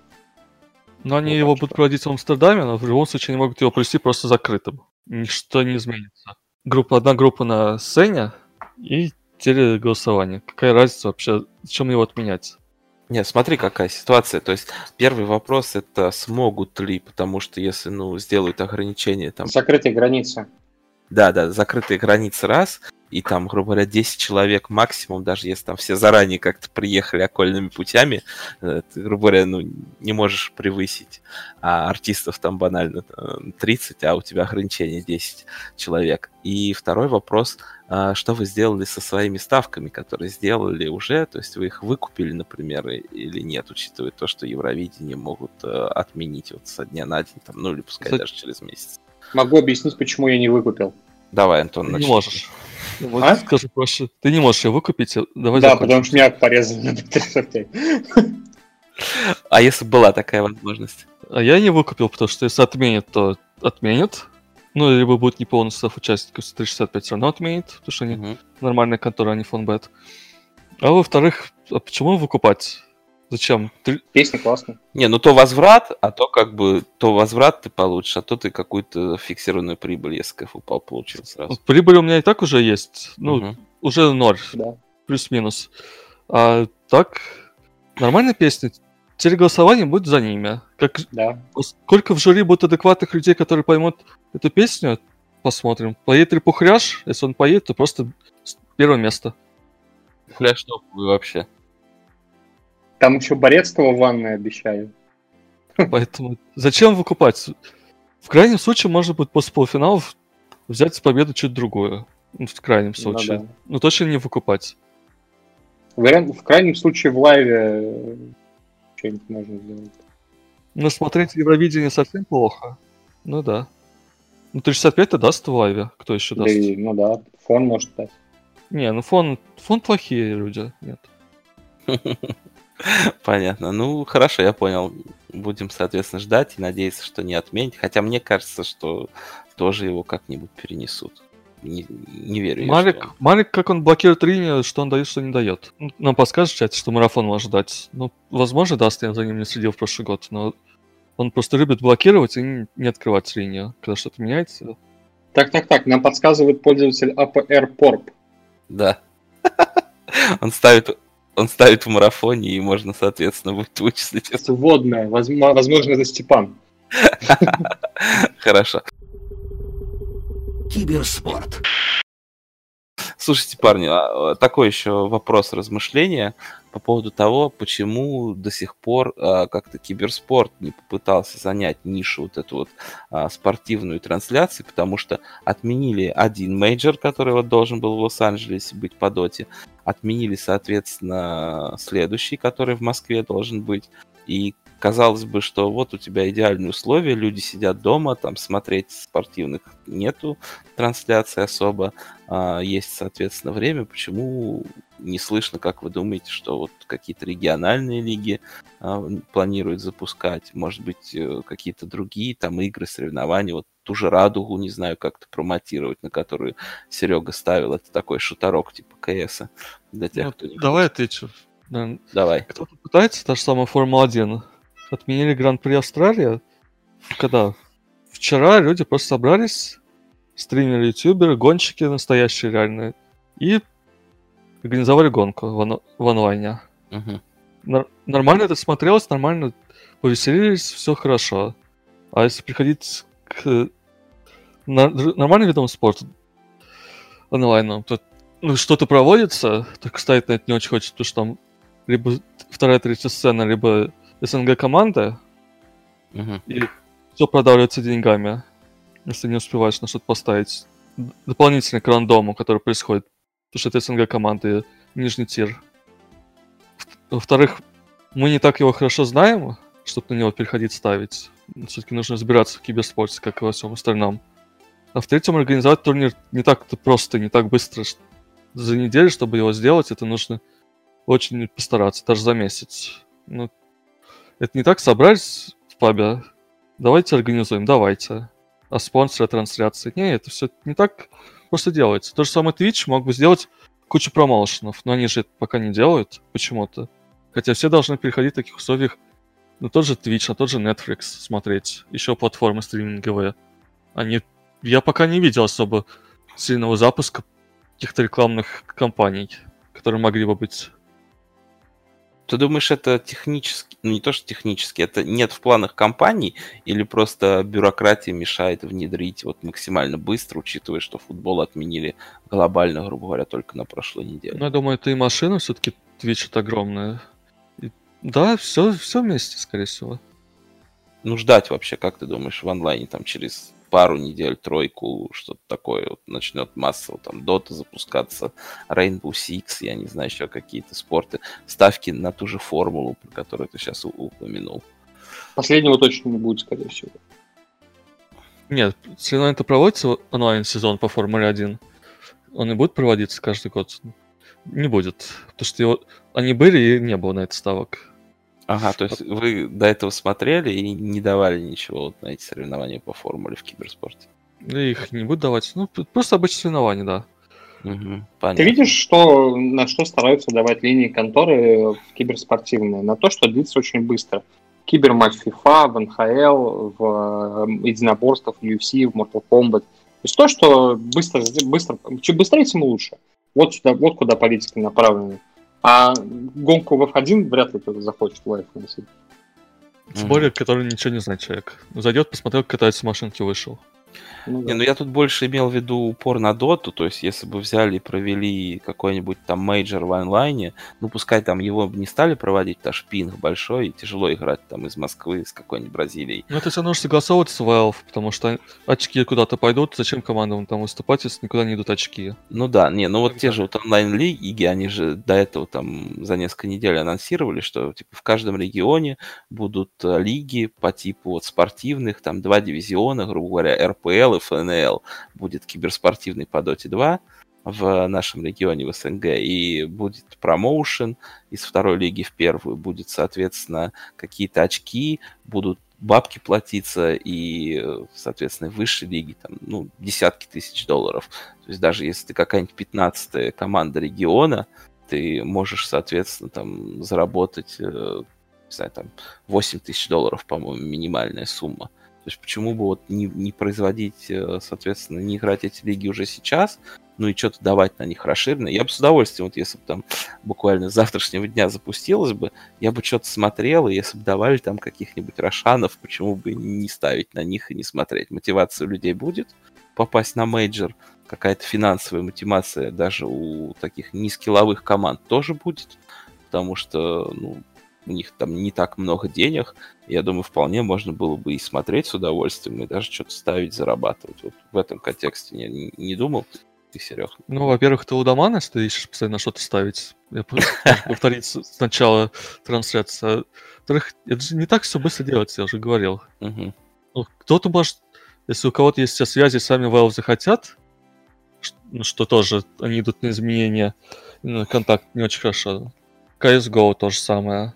Но они Вот его так будут проводить в Амстердаме, но в любом случае они могут его провести просто закрытым. Ничто не изменится. Группа, одна группа на сцене и телеголосование. Какая разница вообще, зачем его отменять? Нет, смотри, какая ситуация. То есть первый вопрос это смогут ли, потому что если, ну, сделают ограничения там Закрытые границы. Да, да, закрытые границы раз, и там, грубо говоря, 10 человек максимум, даже если там все заранее как-то приехали окольными путями, э, ты, грубо говоря, ну, не можешь превысить. А артистов там банально э, 30, а у тебя ограничение 10 человек. И второй вопрос, а, что вы сделали со своими ставками, которые сделали уже, то есть вы их выкупили, например, или нет, учитывая то, что Евровидение могут э, отменить вот со дня на день, там, ну или пускай Кстати- даже через месяц. Могу объяснить, почему я не выкупил. Давай, Антон, Ты не начни. можешь. Вот А? скажу проще. Ты не можешь ее выкупить. э, Давай да, закончим. потому что меня порезали на. А если была такая возможность? А я не выкупил, потому что если отменят, то отменят. Ну, либо будет неполный состав участников, 365 все равно отменит, потому что они Мгм. нормальная контора, а не фонбет. А во-вторых, а почему выкупать? Зачем? Ты- Песня классная. Не, ну то возврат, а то как бы то возврат ты получишь, а то ты какую-то фиксированную прибыль, если КФ упал, получил сразу. вот Прибыль у меня и так уже есть. Ну, Мгм. уже ноль, Да. плюс-минус. А так, нормальная песня. Телеголосование будет за ними. Как, Да. сколько в жюри будет адекватных людей, которые поймут эту песню, посмотрим. Поедет ли Пухряш? Если он поедет, то просто первое место. Фляж топовый вообще. Там еще Борецкого в ванной обещаю. Поэтому зачем выкупать? В крайнем случае, можно будет после полуфиналов взять победу чуть другую. Ну, в крайнем Ну случае. да. Но точно не выкупать. Вариант, в крайнем случае в лайве э, что-нибудь можно сделать. Но смотреть Евровидение совсем плохо. Ну да. Ну 365-то даст в лайве. Кто еще Да даст? и, ну да, фон может дать. Не, ну фон, фон плохие люди. Нет. Понятно. Ну, хорошо, я понял. Будем, соответственно, ждать и надеяться, что не отменят. Хотя мне кажется, что тоже его как-нибудь перенесут. Не, не верю. я, Марик, что- Марик, как он блокирует линию, что он дает, что не дает. Ну, Нам подскажет чате, что марафон может дать. Ну, возможно, даст, я за ним не следил в прошлый год, но он просто любит блокировать и не- открывать линию, когда что-то меняется. Так-так-так, нам подсказывает пользователь APR Porp. Да. Он ставит, он ставит в марафоне, и можно, соответственно, будет вычислить. Это вводная, возможно, возможно, это Степан. Хорошо. Киберспорт. Слушайте, парни, а, а, такой еще вопрос размышления по поводу того, почему до сих пор а, как-то киберспорт не попытался занять нишу вот эту вот спортивную трансляцию, потому что отменили один мейджор, который вот должен был в Лос-Анджелесе быть по доте, отменили, соответственно, следующий, который в Москве должен быть, и казалось бы, что вот у тебя идеальные условия, люди сидят дома, там смотреть спортивных нету трансляции особо, а, есть, соответственно, время, почему не слышно, как вы думаете, что вот какие-то региональные лиги а, планируют запускать, может быть, э, какие-то другие там игры, соревнования, вот ту же радугу, не знаю, как-то промотировать, на которую Серега ставил, это такой шуторок типа КС для тех, Ну, кто не давай отвечу. Да, Давай. Кто-то пытается, та же самая Формула-1. Отменили Гран-при Австралии. Когда? Вчера люди просто собрались, стримили ютуберы, гонщики настоящие реальные, и организовали гонку в, он- в онлайне. Мгм. Нор- нормально это смотрелось, нормально повеселились, все хорошо. А если приходить к на- нормальным видам спорта онлайну, то ну, что-то проводится, только ставить на это не очень хочется, потому что там либо вторая, третья сцена, либо СНГ команда, Мгм. и все продавливается деньгами, если не успеваешь на что-то поставить. Д- Дополнительно к рандому, который происходит, потому что это СНГ команды, нижний тир. Во-вторых, мы не так его хорошо знаем, чтобы на него переходить ставить. Все-таки нужно разбираться в киберспорте, как и во всем остальном. А в-третьем, организовать турнир не так-то просто, не так быстро. За неделю, чтобы его сделать, это нужно очень постараться, даже за месяц. Ну, это не так собрались в пабе, давайте организуем, давайте. А спонсоры трансляции? Не, это все не так просто делается. То же самое Twitch мог бы сделать кучу промоушенов, но они же это пока не делают почему-то. Хотя все должны переходить в таких условиях на тот же Twitch, на тот же Netflix смотреть, еще платформы стриминговые. Они... Я пока не видел особо сильного запуска каких-то рекламных кампаний, которые могли бы быть. Ты думаешь, это технически, ну не то, что технически, это нет в планах компаний или просто бюрократия мешает внедрить вот максимально быстро, учитывая, что футбол отменили глобально, грубо говоря, только на прошлой неделе? Ну, я думаю, это и машина все-таки Twitch это огромная. И- Да, все, все вместе, скорее всего. Ну, ждать вообще, как ты думаешь, в онлайне там через пару недель, тройку, что-то такое, вот начнет массово там Dota запускаться, Rainbow Six, я не знаю, еще какие-то спорты, ставки на ту же формулу, про которую ты сейчас упомянул. Последнего точно не будет, скорее всего. Нет, соревнования-то проводится онлайн-сезон по Формуле 1. Он и будет проводиться каждый год? Не будет. Потому что его... они были и не было на это ставок. Ага, то есть вы до этого смотрели и не давали ничего вот на эти соревнования по формуле в киберспорте? Их не будут давать. Ну, просто обычные соревнования, да. Угу, Ты понятно. видишь, что, на что стараются давать линии конторы в киберспортивные? На то, что длится очень быстро. Киберматч FIFA, в НХЛ, в э, единоборствах, в UFC, в Mortal Kombat. То есть то, что быстро, быстро, чем быстрее, тем лучше. Вот, сюда, вот куда политики направлены. А гонку в F1 вряд ли кто-то захочет лайф носить. Более, который ничего не знает человек. Зайдет, посмотрел, как катается машинки, вышел. Ну, да. Не, ну я тут больше имел в виду упор на доту, то есть если бы взяли и провели какой-нибудь там мейджор в онлайне, ну пускай там его не стали проводить, потому что пинг большой, и тяжело играть там из Москвы, из какой-нибудь Бразилии. Ну, это все нужно согласовывать с Valve, потому что очки куда-то пойдут. Зачем командам там выступать, если никуда не идут очки? Ну да, не, ну вот Тогда. те же вот онлайн-лиги, они же до этого там за несколько недель анонсировали, что типа в каждом регионе будут э, лиги по типу вот спортивных, там два дивизиона, грубо говоря, РПЛ и ФНЛ. Будет киберспортивный по Доте 2, в нашем регионе, в СНГ, и будет промоушен из второй лиги в первую, будет, соответственно, какие-то очки, будут бабки платиться, и, соответственно, в высшей лиге там, ну, десятки тысяч долларов. То есть даже если ты какая-нибудь 15 команда региона, ты можешь, соответственно, там заработать, э, не знаю, там 8 тысяч долларов, по-моему, минимальная сумма. То есть почему бы вот не, не производить, э, соответственно, не играть эти лиги уже сейчас, ну и что-то давать на них расширенно. Я бы с удовольствием, вот если бы там буквально с завтрашнего дня запустилось бы, я бы что-то смотрел, и если бы давали там каких-нибудь рошанов, почему бы не ставить на них и не смотреть. Мотивация у людей будет попасть на мейджор, какая-то финансовая мотивация даже у таких низкиловых команд тоже будет, потому что ну, у них там не так много денег. Я думаю, вполне можно было бы и смотреть с удовольствием, и даже что-то ставить, зарабатывать. Вот в этом контексте я не, не думал ты, Серег? Ну, во-первых, ты у Домана стоишь постоянно что-то ставить. Я повторить сначала трансляцию. Во-вторых, это же не так все быстро делается, я уже говорил. Ну, кто-то может, если у кого-то есть все связи, сами Valve захотят, ну, что тоже они идут на изменения, на контакт не очень хорошо. CSGO то же самое.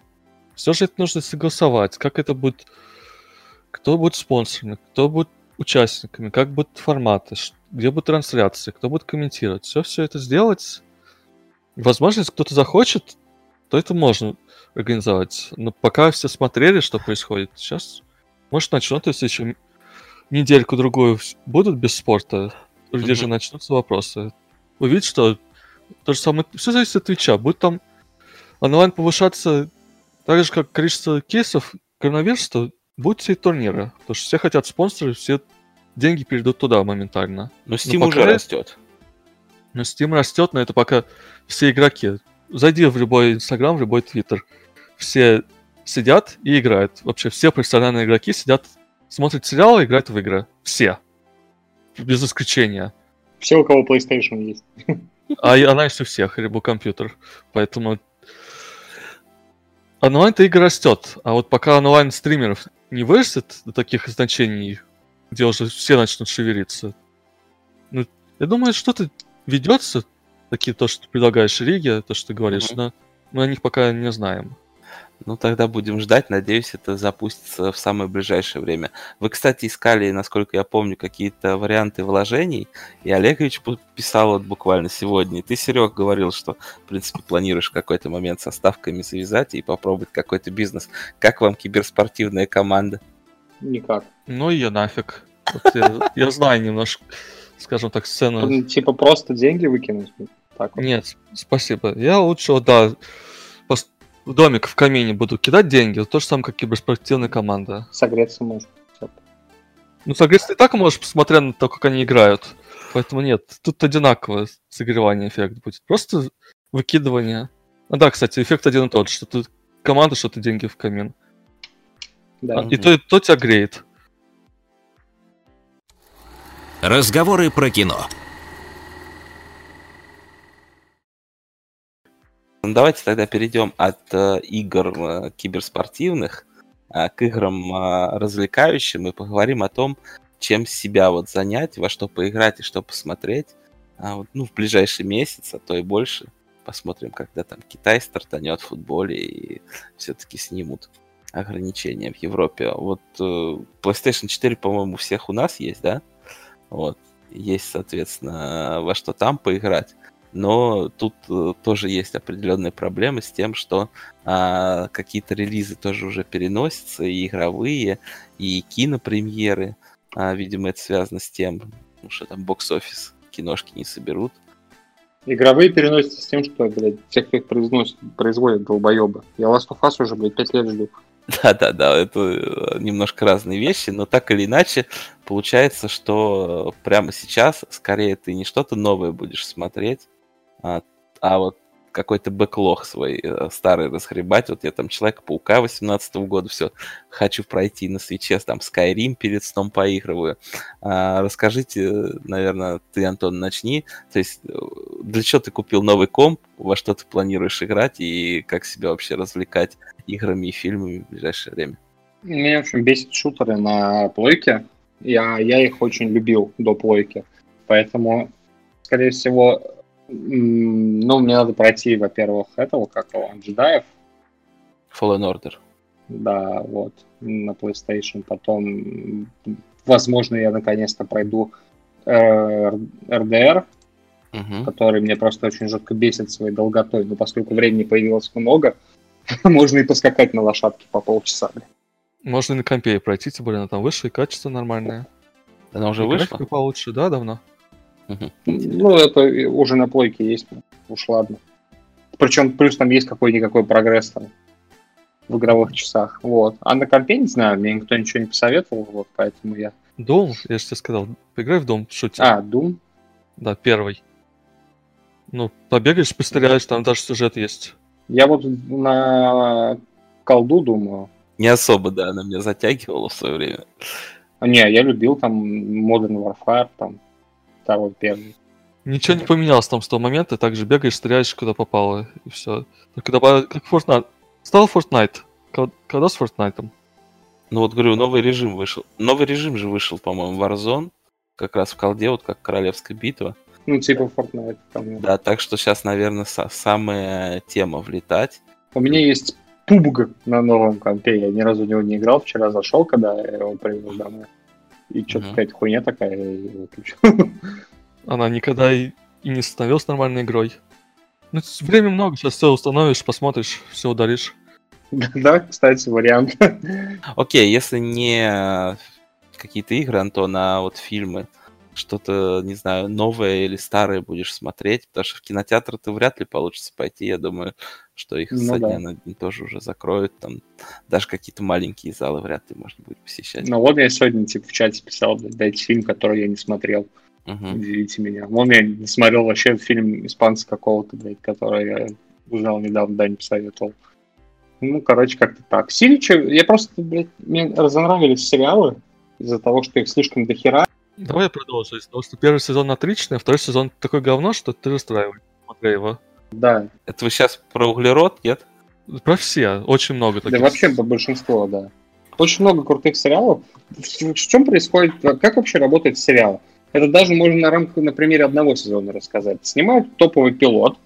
Все же это нужно согласовать. Как это будет... Кто будет спонсорами, кто будет участниками, как будут форматы, где будут трансляции, кто будет комментировать. Все, все это сделать. Возможно, если кто-то захочет, то это можно организовать. Но пока все смотрели, что происходит, сейчас, может, начнут, если еще недельку-другую будут без спорта, где же начнутся вопросы. Увидеть, что то же самое, все зависит от Твича. Будет там онлайн повышаться так же, как количество кейсов коронавируса, будут все турниры. Потому что все хотят спонсоры, все деньги перейдут туда моментально. Но Steam но уже растет. Но Steam растет, но это пока все игроки. Зайди в любой Инстаграм, в любой Твиттер. Все сидят и играют. Вообще все профессиональные игроки сидят, смотрят сериалы, играют в игры. Все. Без исключения. Все, у кого PlayStation есть. А она есть у всех, либо компьютер. Поэтому онлайн-то игра растет. А вот пока онлайн стримеров не вырастет до таких значений, где уже все начнут шевелиться. Ну, я думаю, что-то ведется, такие то, что ты предлагаешь Риге, то, что ты говоришь, mm-hmm. но мы о них пока не знаем. Ну, тогда будем ждать. Надеюсь, это запустится в самое ближайшее время. Вы, кстати, искали, насколько я помню, какие-то варианты вложений. И Олегович писал вот буквально сегодня. И ты, Серег, говорил, что, в принципе, планируешь в какой-то момент со ставками связать и попробовать какой-то бизнес. Как вам киберспортивная команда? Никак. Ну я нафиг. Вот я, я знаю немножко, скажем так, сцену. Ну, типа просто деньги выкинуть? Так вот. Нет, спасибо. Я лучше, да, в домик в камине буду кидать деньги, то же самое, как киберспортивная команда. Согреться можно. Ну, согреться ты так можешь, посмотря на то, как они играют. Поэтому нет, тут одинаковое согревание эффект будет. Просто выкидывание. А да, кстати, эффект один и тот, что ты команда, что ты деньги в камин. Да. А, и то, и то тебя греет. Разговоры про кино. Ну, давайте тогда перейдем от э, игр э, киберспортивных э, к играм э, развлекающим и поговорим о том, чем себя вот занять, во что поиграть и что посмотреть. А вот, ну, в ближайший месяц, а то и больше. Посмотрим, когда там Китай стартанет в футболе и все-таки снимут ограничения в Европе. Вот э, PlayStation 4, по-моему, у всех у нас есть, да? Вот. Есть, соответственно, во что там поиграть. Но тут э, тоже есть определенные проблемы с тем, что а, какие-то релизы тоже уже переносятся, и игровые, и кинопремьеры. А, видимо, это связано с тем, что там бокс-офис киношки не соберут. Игровые переносятся с тем, что, блядь, кто их произносит, производят долбоебы. Я Last of Us уже, блядь, пять лет жду. Да-да-да, это э, немножко разные вещи, но так или иначе получается, что прямо сейчас скорее ты не что-то новое будешь смотреть, а, а вот какой-то бэклог свой э, старый расхребать. Вот я там Человека-паука 18 года все хочу пройти на свече, там Skyrim перед сном поигрываю. А, расскажите, наверное, ты, Антон, начни. То есть э, для чего ты купил новый комп, во что ты планируешь играть и как себя вообще развлекать играми и фильмами в ближайшее время? Меня, общем, бесит шутеры на плойке. Я, я их очень любил до плойки. Поэтому, скорее всего, Ну, мне надо пройти, во-первых, этого, как его, джедаев. Fallen Order. Да, вот, на PlayStation. Потом, возможно, я наконец-то пройду э, RDR, Мгм. который мне просто очень жутко бесит своей долготой. Но поскольку времени появилось много, можно и поскакать на лошадке по полчаса. Можно и на компе пройти, тем более она там выше, и качество нормальное. Она уже И вышла? получше, да, давно? Ну, это уже на плойке есть, уж ладно. Причем плюс там есть какой-никакой прогресс там в игровых часах. Вот. А на компе, не знаю, мне никто ничего не посоветовал, вот, поэтому я... Дом, я же тебе сказал, поиграй в дом, шутер. А, Doom? Да, первый. Ну, побегаешь, постреляешь, там даже сюжет есть. Я вот на колду думаю. Не особо, да, она меня затягивала в свое время. Не, я любил там Modern Warfare, там второй, первый. Ничего не поменялось там с того момента, также бегаешь, стреляешь, куда попало, и все. Только добавил, как Fortnite. Стал Fortnite. Ко- Когда с Fortnite? Ну вот говорю, новый режим вышел. Новый режим же вышел, по-моему, Warzone. Как раз в колде, вот как Королевская битва. Ну, типа Fortnite. Там. Да, так что сейчас, наверное, самая тема влетать. У меня есть PUBG на новом компе. Я ни разу в него не играл. Вчера зашел, когда я его привез домой. И что-то Мгм. какая-то хуйня такая, выключил. Она никогда и, и не становилась нормальной игрой. Ну, время много, сейчас все установишь, посмотришь, все ударишь. Да, кстати, вариант. Окей, если не какие-то игры, Антон, а вот фильмы, что-то, не знаю, новое или старое будешь смотреть, потому что в кинотеатр ты вряд ли получится пойти, я думаю, что их Ну со да. дня на день тоже уже закроют, там даже какие-то маленькие залы вряд ли можно будет посещать. Ну вот я сегодня типа в чате писал, блядь, дайте фильм, который я не смотрел. Мгм. Удивите меня. Вон я не смотрел вообще фильм испанца какого-то, блядь, который я узнал недавно, Дань посоветовал. Ну, короче, как-то так. Сирича, я просто, блядь, мне разонравились сериалы из-за того, что их слишком дохера. Давай я продолжу. Из-за того, что первый сезон отличный, а второй сезон такое говно, что ты расстраиваешь, смотря его. Да, Это вы сейчас про углерод, нет? Про все, очень много да таких. вообще по большинству, да. Очень много крутых сериалов. В, в чем происходит, как вообще работает сериал? Это даже можно на рамках, на примере одного сезона рассказать. Снимают топовый пилот,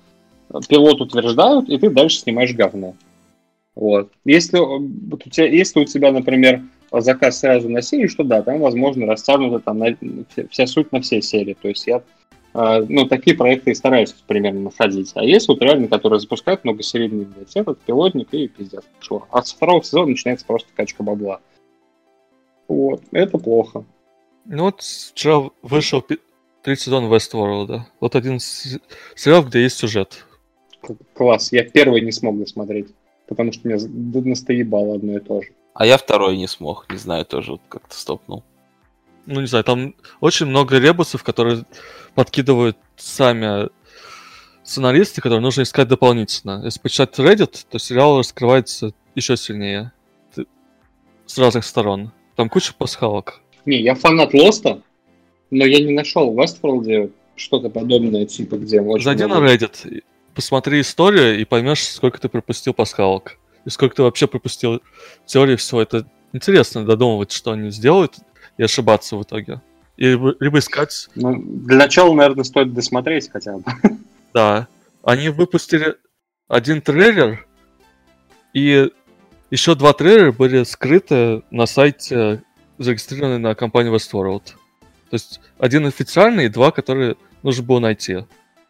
пилот утверждают, и ты дальше снимаешь говно. Вот. Если, вот у тебя, если у тебя, например, заказ сразу на серию, что да, там, возможно, растянута там на- вся- вся суть на все серии. То есть я ну, такие проекты и стараюсь примерно находить. А есть вот реально, которые запускают многосерийный блядь, этот пилотник и пиздец. Пошло. А со второго сезона начинается просто качка бабла. Вот, это плохо. Ну вот вчера вышел третий сезон Westworld. Вот один сериал, где есть сюжет. Класс. Я первый не смог досмотреть, потому что меня настоебало одно и то же. А я второй не смог, не знаю, тоже вот как-то стопнул. Ну, не знаю, там очень много ребусов, которые подкидывают сами сценаристы, которые нужно искать дополнительно. Если почитать Reddit, то сериал раскрывается еще сильнее. Ты- С разных сторон. Там куча пасхалок. Не, я фанат Лоста, но я не нашел в Westworld что-то подобное, типа, где Зайди на много- Reddit, и посмотри историю и поймешь, сколько ты пропустил пасхалок. И сколько ты вообще пропустил теории всего. Это интересно додумывать, что они сделают, и ошибаться в итоге. И либо, искать Ну, для начала, наверное, стоит досмотреть хотя бы. Да. Они выпустили один трейлер, и еще два трейлера были скрыты на сайте, зарегистрированные на компанию Westworld. То есть один официальный и два, которые нужно было найти.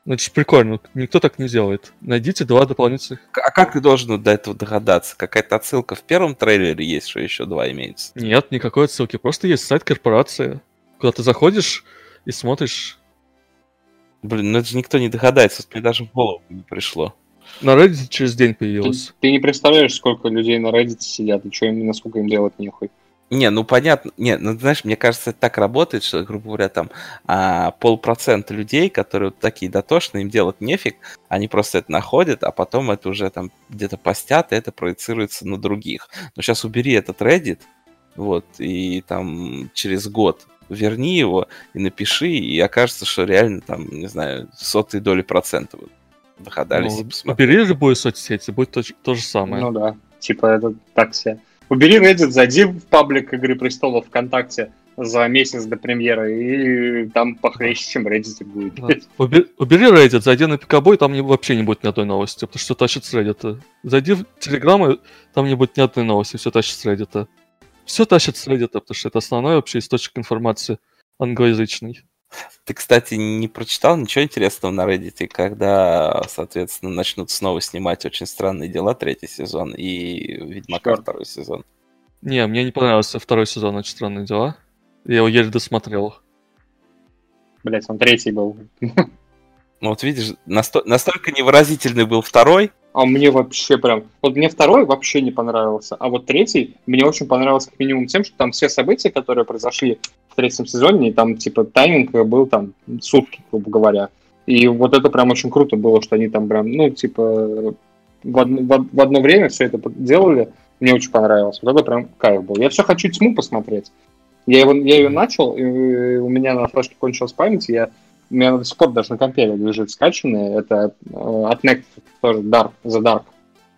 Ну, это ж прикольно, никто так не делает. Найдите два дополнительных. А как ты должен до этого догадаться? Какая-то отсылка в первом трейлере есть, что еще два имеется? Нет, никакой отсылки. Просто есть сайт корпорации, куда ты заходишь и смотришь. Блин, ну это же никто не догадается, мне даже в голову не пришло. На Reddit через день Ты, появилось. ты не представляешь, сколько людей на Reddit сидят, и что им, насколько им делать нехуй. Не, ну понятно. Не, ну знаешь, мне кажется, это так работает, что, грубо говоря, там а, полпроцента людей, которые вот такие дотошные, им делать нефиг, они просто это находят, а потом это уже там где-то постят, и это проецируется на других. Но сейчас убери этот Reddit, вот, и там через год верни его и напиши, и окажется, что реально там, не знаю, сотые доли процента догадались и Ну, убери любую соцсеть, и будет то, то же самое. Ну да, типа это так себе. Убери Reddit, зайди в паблик Игры Престолов ВКонтакте, за месяц до премьеры, и там похлеще, чем Reddit будет. Да. Убери, убери Reddit, зайди на Пикабой, там не, вообще не будет ни одной новости, потому что тащит с Reddit. Зайди в Telegram, и там не будет ни одной новости, все тащит с Reddit. Все тащит с Reddit, потому что это основной вообще источник информации англоязычный. Ты, кстати, не прочитал ничего интересного на Reddit, когда, соответственно, начнут снова снимать «Очень странные дела» третий сезон и «Ведьмака» Что? второй сезон. Не, мне не понравился второй сезон «Очень странные дела». Я его еле досмотрел. Блять, он третий был. Ну вот видишь, насто- настолько невыразительный был второй, А мне вообще прям... Вот мне второй вообще не понравился, а вот третий мне очень понравился как минимум тем, что там все события, которые произошли в третьем сезоне, и там типа тайминг был там сутки, грубо говоря. И вот это прям очень круто было, что они там прям, ну, типа, в одно, в од- в одно время все это делали. Мне очень понравилось. Вот это прям кайф был. Я все хочу тьму посмотреть. Я, его, я ее начал, и у меня на флешке кончилась память, я у меня до сих пор даже на компе лежит скачанный. Это э, от Netflix тоже Dark, The Dark,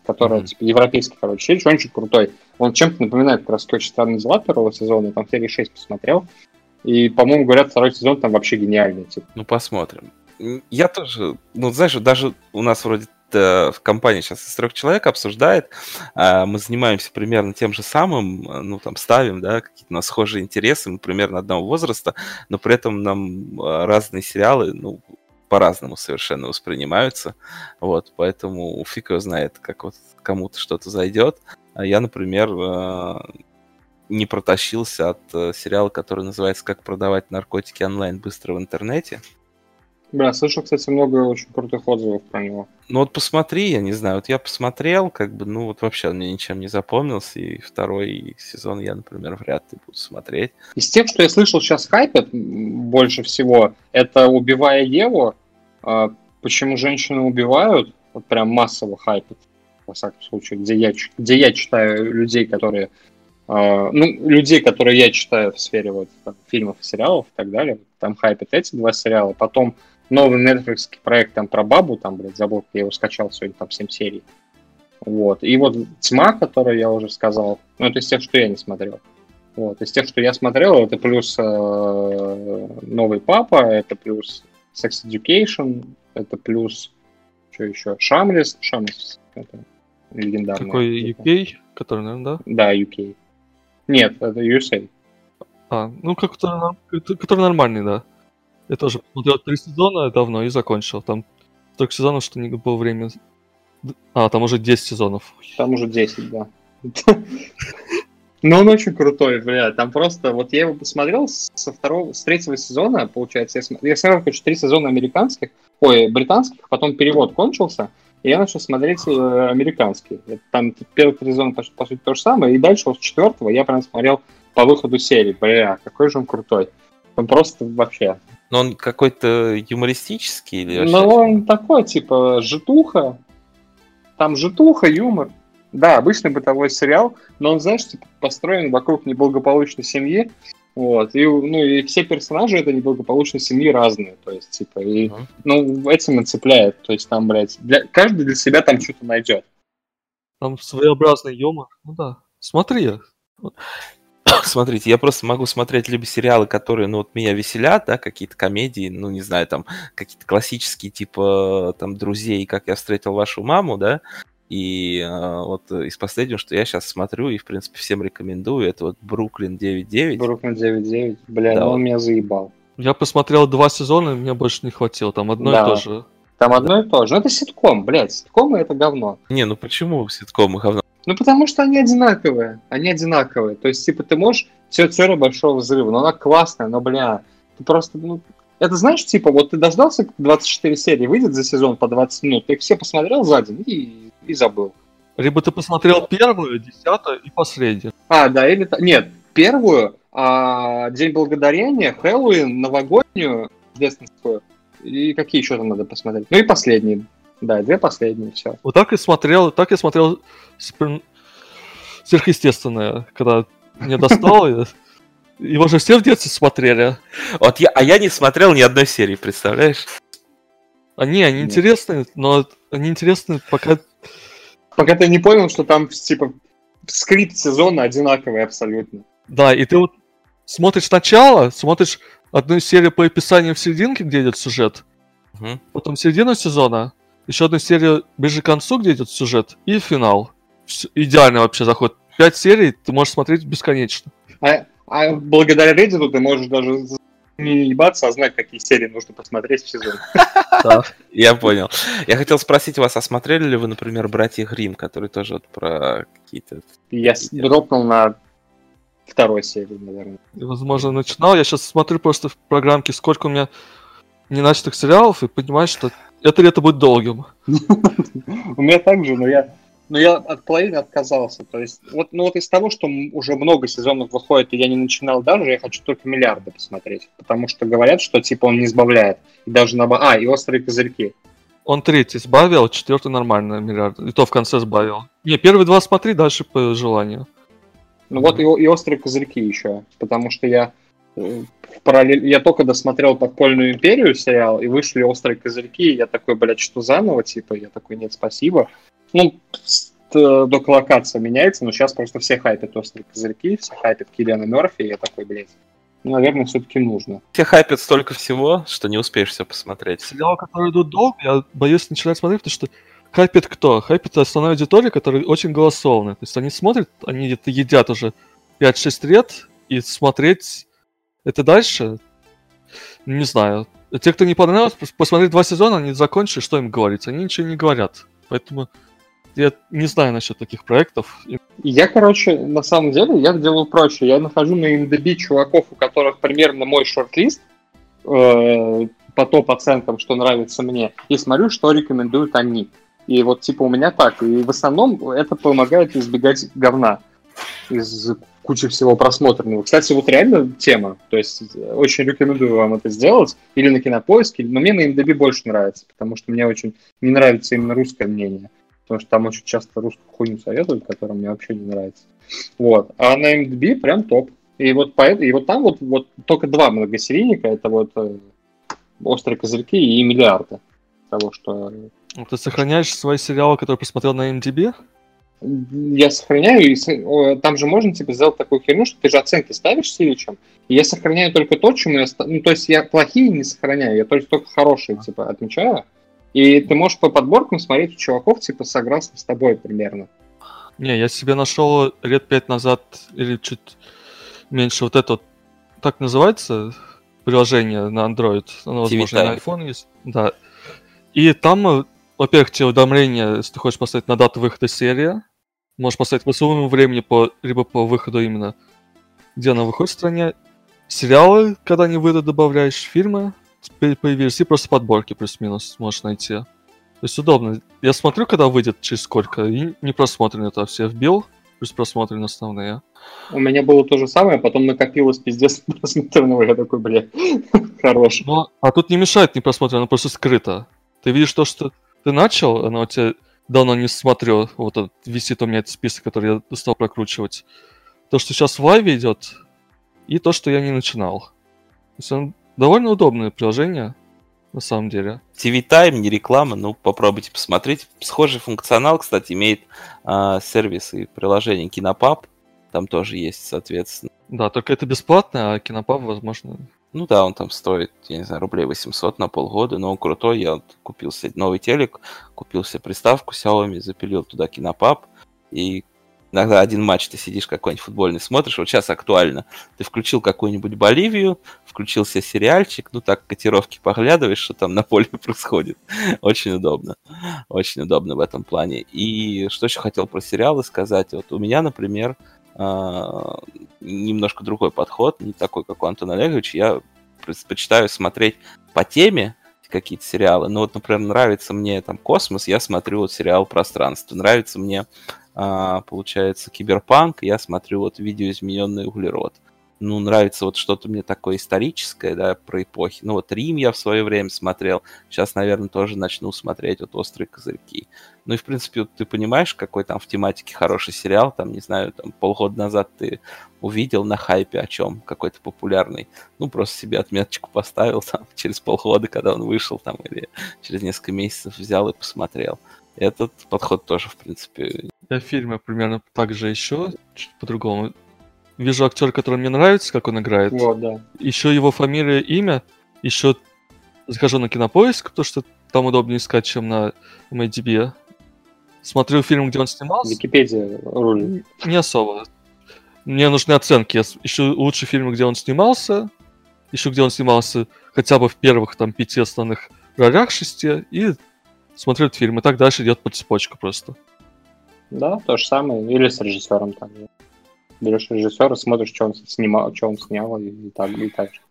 который, Мгм. типа, европейский, короче, сериал, он очень крутой. Он чем-то напоминает как раз очень странный дела первого сезона, там серии 6 посмотрел. И, по-моему, говорят, второй сезон там вообще гениальный. Типа. ну посмотрим. Я тоже, ну знаешь, даже у нас вроде э, в компании сейчас из трех человек обсуждает, а, мы занимаемся примерно тем же самым, э, ну там ставим, да, какие-то у нас схожие интересы, мы примерно одного возраста, но при этом нам э, разные сериалы, ну, по-разному совершенно воспринимаются, вот, поэтому фиг его знает, как вот кому-то что-то зайдет. А я, например, э, не протащился от э, сериала, который называется «Как продавать наркотики онлайн быстро в интернете». Бля, слышал, кстати, много очень крутых отзывов про него. Ну вот посмотри, я не знаю, вот я посмотрел, как бы, ну вот вообще он мне ничем не запомнился, и второй сезон я, например, вряд ли буду смотреть. Из тех, что я слышал сейчас хайпят больше всего, это «Убивая Еву», а, «Почему женщины убивают», вот прям массово хайпят, во всяком случае, где я, где я читаю людей, которые а, ну, людей, которые я читаю в сфере вот, там, фильмов и сериалов и так далее, там хайпят эти два сериала, потом новый Netflix проект там про бабу, там, блядь, забыл, я его скачал сегодня, там 7 серий. Вот. И вот «Тьма», которую я уже сказал, ну, это из тех, что я не смотрел. Вот. Из тех, что я смотрел, это плюс э, «Новый папа», это плюс «Sex Education», это плюс, что еще, «Шамлес», «Шамлес», это легендарный. Какой UK, который, наверное, да? Да, UK. Нет, это USA. А, ну, как который, который нормальный, да. Я тоже посмотрел три сезона давно и закончил. Там столько сезонов, что не было времени. А, там уже 10 сезонов. Там уже 10, да. Но он очень крутой, бля. Там просто, вот я его посмотрел со второго, с третьего сезона, получается, я, см- я смотрел, короче, три сезона американских, ой, британских, потом перевод кончился, и я начал смотреть э, американский. Это Там первый сезон, по, по сути, то же самое, и дальше вот с четвертого я прям смотрел по выходу серии. Бля, какой же он крутой. Он просто вообще. Но он какой-то юмористический или вообще? Ну, он такой, типа, житуха. Там житуха, юмор. Да, обычный бытовой сериал, но он, знаешь, типа, построен вокруг неблагополучной семьи. Вот. И, ну, и все персонажи этой неблагополучной семьи разные. То есть, типа, и, Мгм. ну, этим и цепляет. То есть, там, блядь, для, каждый для себя там что-то найдет. Там своеобразный юмор. Ну да. Смотри. Смотрите, я просто могу смотреть либо сериалы, которые, ну, вот меня веселят, да, какие-то комедии, ну, не знаю, там, какие-то классические, типа, там, «Друзей», «Как я встретил вашу маму», да, и э, вот из последнего, что я сейчас смотрю и, в принципе, всем рекомендую, это вот «Бруклин 9.9». Бруклин 9.9. Бля, Да, ну вот. он меня заебал. Я посмотрел два сезона, и мне больше не хватило. Там одно Да. и то же. Там одно и то же. Ну, это ситком, блядь. Ситкомы это говно. Не, ну почему ситкомы говно? Ну, потому что они одинаковые. Они одинаковые. То есть, типа, ты можешь... Все теория большого взрыва, но она классная, но, бля, ты просто, ну... Это знаешь, типа, вот ты дождался, как 24 серии выйдет за сезон по 20 минут, ты их все посмотрел за день и, и забыл. Либо ты посмотрел первую, десятую и последнюю. А, да, или... Нет, первую, а, День Благодарения, Хэллоуин, Новогоднюю, рождественскую, и какие еще там надо посмотреть? Ну и последние. Да, две последние, все. Вот так и смотрел, так я смотрел супер- сверхъестественное, когда мне достало. Его же все в детстве смотрели. Вот я, а я не смотрел ни одной серии, представляешь? Они, они Нет. интересные, но они интересны, пока Пока ты не понял, что там, типа, скрипт сезона одинаковый абсолютно. Да, и ты вот смотришь сначала, смотришь одну серию по описанию в серединке, где идет сюжет, Мгм. потом середину сезона, еще одну серию ближе к концу, где идет сюжет, и финал. Всё- идеально вообще заход. Пять серий ты можешь смотреть бесконечно. А, а благодаря Reddit ты можешь даже не ебаться, а знать, какие серии нужно посмотреть в сезон. Я понял. Я хотел спросить вас, а смотрели ли вы, например, «Братья Грим, который тоже вот про какие-то... Я дропнул на второй серии, наверное. Возможно, начинал. Я сейчас смотрю просто в программке, сколько у меня неначатых сериалов, и понимаю, что это лето будет долгим. У меня так же, но я, но я от половины отказался. То есть, вот, ну вот из того, что уже много сезонов выходит, и я не начинал даже, я хочу только миллиарды посмотреть. Потому что говорят, что типа он не избавляет. И даже на... А, и острые козырьки. Он третий сбавил, четвертый нормально миллиард. И то в конце сбавил. Не, первые два смотри, дальше по желанию. Ну вот и, и острые козырьки еще. Потому что я параллель... Я только досмотрел подпольную империю сериал, и вышли острые козырьки, и я такой, блядь, что заново, типа, я такой, нет, спасибо. Ну, т- только локация меняется, но сейчас просто все хайпят острые козырьки, все хайпят Киллиана Мерфи, и я такой, блядь, ну, наверное, все-таки нужно. Все хайпят столько всего, что не успеешь все посмотреть. Сериалы, которые идут долго, я боюсь начинать смотреть, потому что хайпит кто? Хайпит основная аудитория, которая очень голословная. То есть они смотрят, они где-то едят уже 5-6 лет, и смотреть это дальше, не знаю. Те, кто не понравилось, пос- посмотреть два сезона, они закончили, что им говорить? Они ничего не говорят. Поэтому я не знаю насчет таких проектов. Я, короче, на самом деле, я делаю проще. Я нахожу на MDB чуваков, у которых примерно мой шорт-лист э, по топ-оценкам, что нравится мне, и смотрю, что рекомендуют они. И вот, типа, у меня так. И в основном это помогает избегать говна из кучи всего просмотренного. Кстати, вот реально тема. То есть э, очень рекомендую вам это сделать. Или на Кинопоиске. Но мне на MDB больше нравится, потому что мне очень не нравится именно русское мнение. Потому что там очень часто русскую хуйню советуют, которая мне вообще не нравится. Вот. А на MDB прям топ. И вот, поэтому, и вот там вот, вот только два многосерийника, это вот э, «Острые козырьки» и «Миллиарды». Того, что ты сохраняешь свои сериалы, которые посмотрел на MDB? Я сохраняю, и там же можно типа сделать такую херню, что ты же оценки ставишь силичем, и я сохраняю только то, чему я... Ну, то есть я плохие не сохраняю, я только, только хорошие, типа, отмечаю. И ты можешь по подборкам смотреть у чуваков, типа, согласно с тобой примерно. Не, я себе нашел лет пять назад или чуть меньше вот это вот, так называется приложение на Android, оно, возможно, на iPhone есть, да. И там, э, во-первых, тебе уведомления, если ты хочешь поставить на дату выхода серии, можешь поставить по своему времени, по, либо по выходу именно, где она выходит в стране. Сериалы, когда они выйдут, добавляешь, фильмы по- появились, и просто подборки плюс-минус можешь найти. То есть удобно. Я смотрю, когда выйдет через сколько, и не просмотренные это все вбил, плюс просмотренные основные. У меня было то же самое, потом накопилось пиздец просмотренного, я такой, бля, хорош. Но, а тут не мешает не просмотрено, оно просто скрыто. Ты видишь то, что ты начал, оно у тебя давно не смотрю, вот этот, висит у меня этот список, который я стал прокручивать. То, что сейчас в лайве идет, и то, что я не начинал. То есть оно довольно удобное приложение, на самом деле. TV Time, не реклама, ну попробуйте посмотреть. Схожий функционал, кстати, имеет а, сервис и приложение Кинопаб. Там тоже есть, соответственно. Да, только это бесплатно, а кинопаб, возможно, Ну да, он там стоит, я не знаю, рублей 800 на полгода, но он крутой. Я вот купил новый телек, купил себе приставку Xiaomi, запилил туда кинопаб. И иногда один матч ты сидишь какой-нибудь футбольный смотришь, вот сейчас актуально. Ты включил какую-нибудь Боливию, включил себе сериальчик, ну так котировки поглядываешь, что там на поле происходит. Очень удобно. Очень удобно в этом плане. И что еще хотел про сериалы сказать. Вот у меня, например, немножко другой подход, не такой, как у Антона Олеговича. Я предпочитаю смотреть по теме какие-то сериалы. Ну вот, например, нравится мне там космос, я смотрю вот сериал «Пространство». Нравится мне, а, получается, киберпанк, я смотрю вот видеоизмененный углерод. Ну, нравится вот что-то мне такое историческое, да, про эпохи. Ну, вот Рим я в свое время смотрел. Сейчас, наверное, тоже начну смотреть вот «Острые козырьки». Ну и, в принципе, вот ты понимаешь, какой там в тематике хороший сериал, там, не знаю, там полгода назад ты увидел на хайпе о чем, какой-то популярный. Ну, просто себе отметочку поставил там через полгода, когда он вышел там, или через несколько месяцев взял и посмотрел. Этот подход тоже, в принципе, Я фильмы примерно так же еще, чуть по-другому. Вижу актера, который мне нравится, как он играет. Вот, да. Еще его фамилия, имя. Еще захожу на кинопоиск, потому что там удобнее искать, чем на MDB. Смотрю фильм, где он снимался. Википедия рулит. Не особо. Мне нужны оценки. Я ищу лучшие фильмы, где он снимался. Ищу, где он снимался хотя бы в первых там пяти основных ролях шести. И смотрю этот фильм. И так дальше идет по цепочку просто. Да, то же самое. Или с режиссером там. Берешь режиссера, смотришь, что он снимал, что он снял, и, и так, и так же.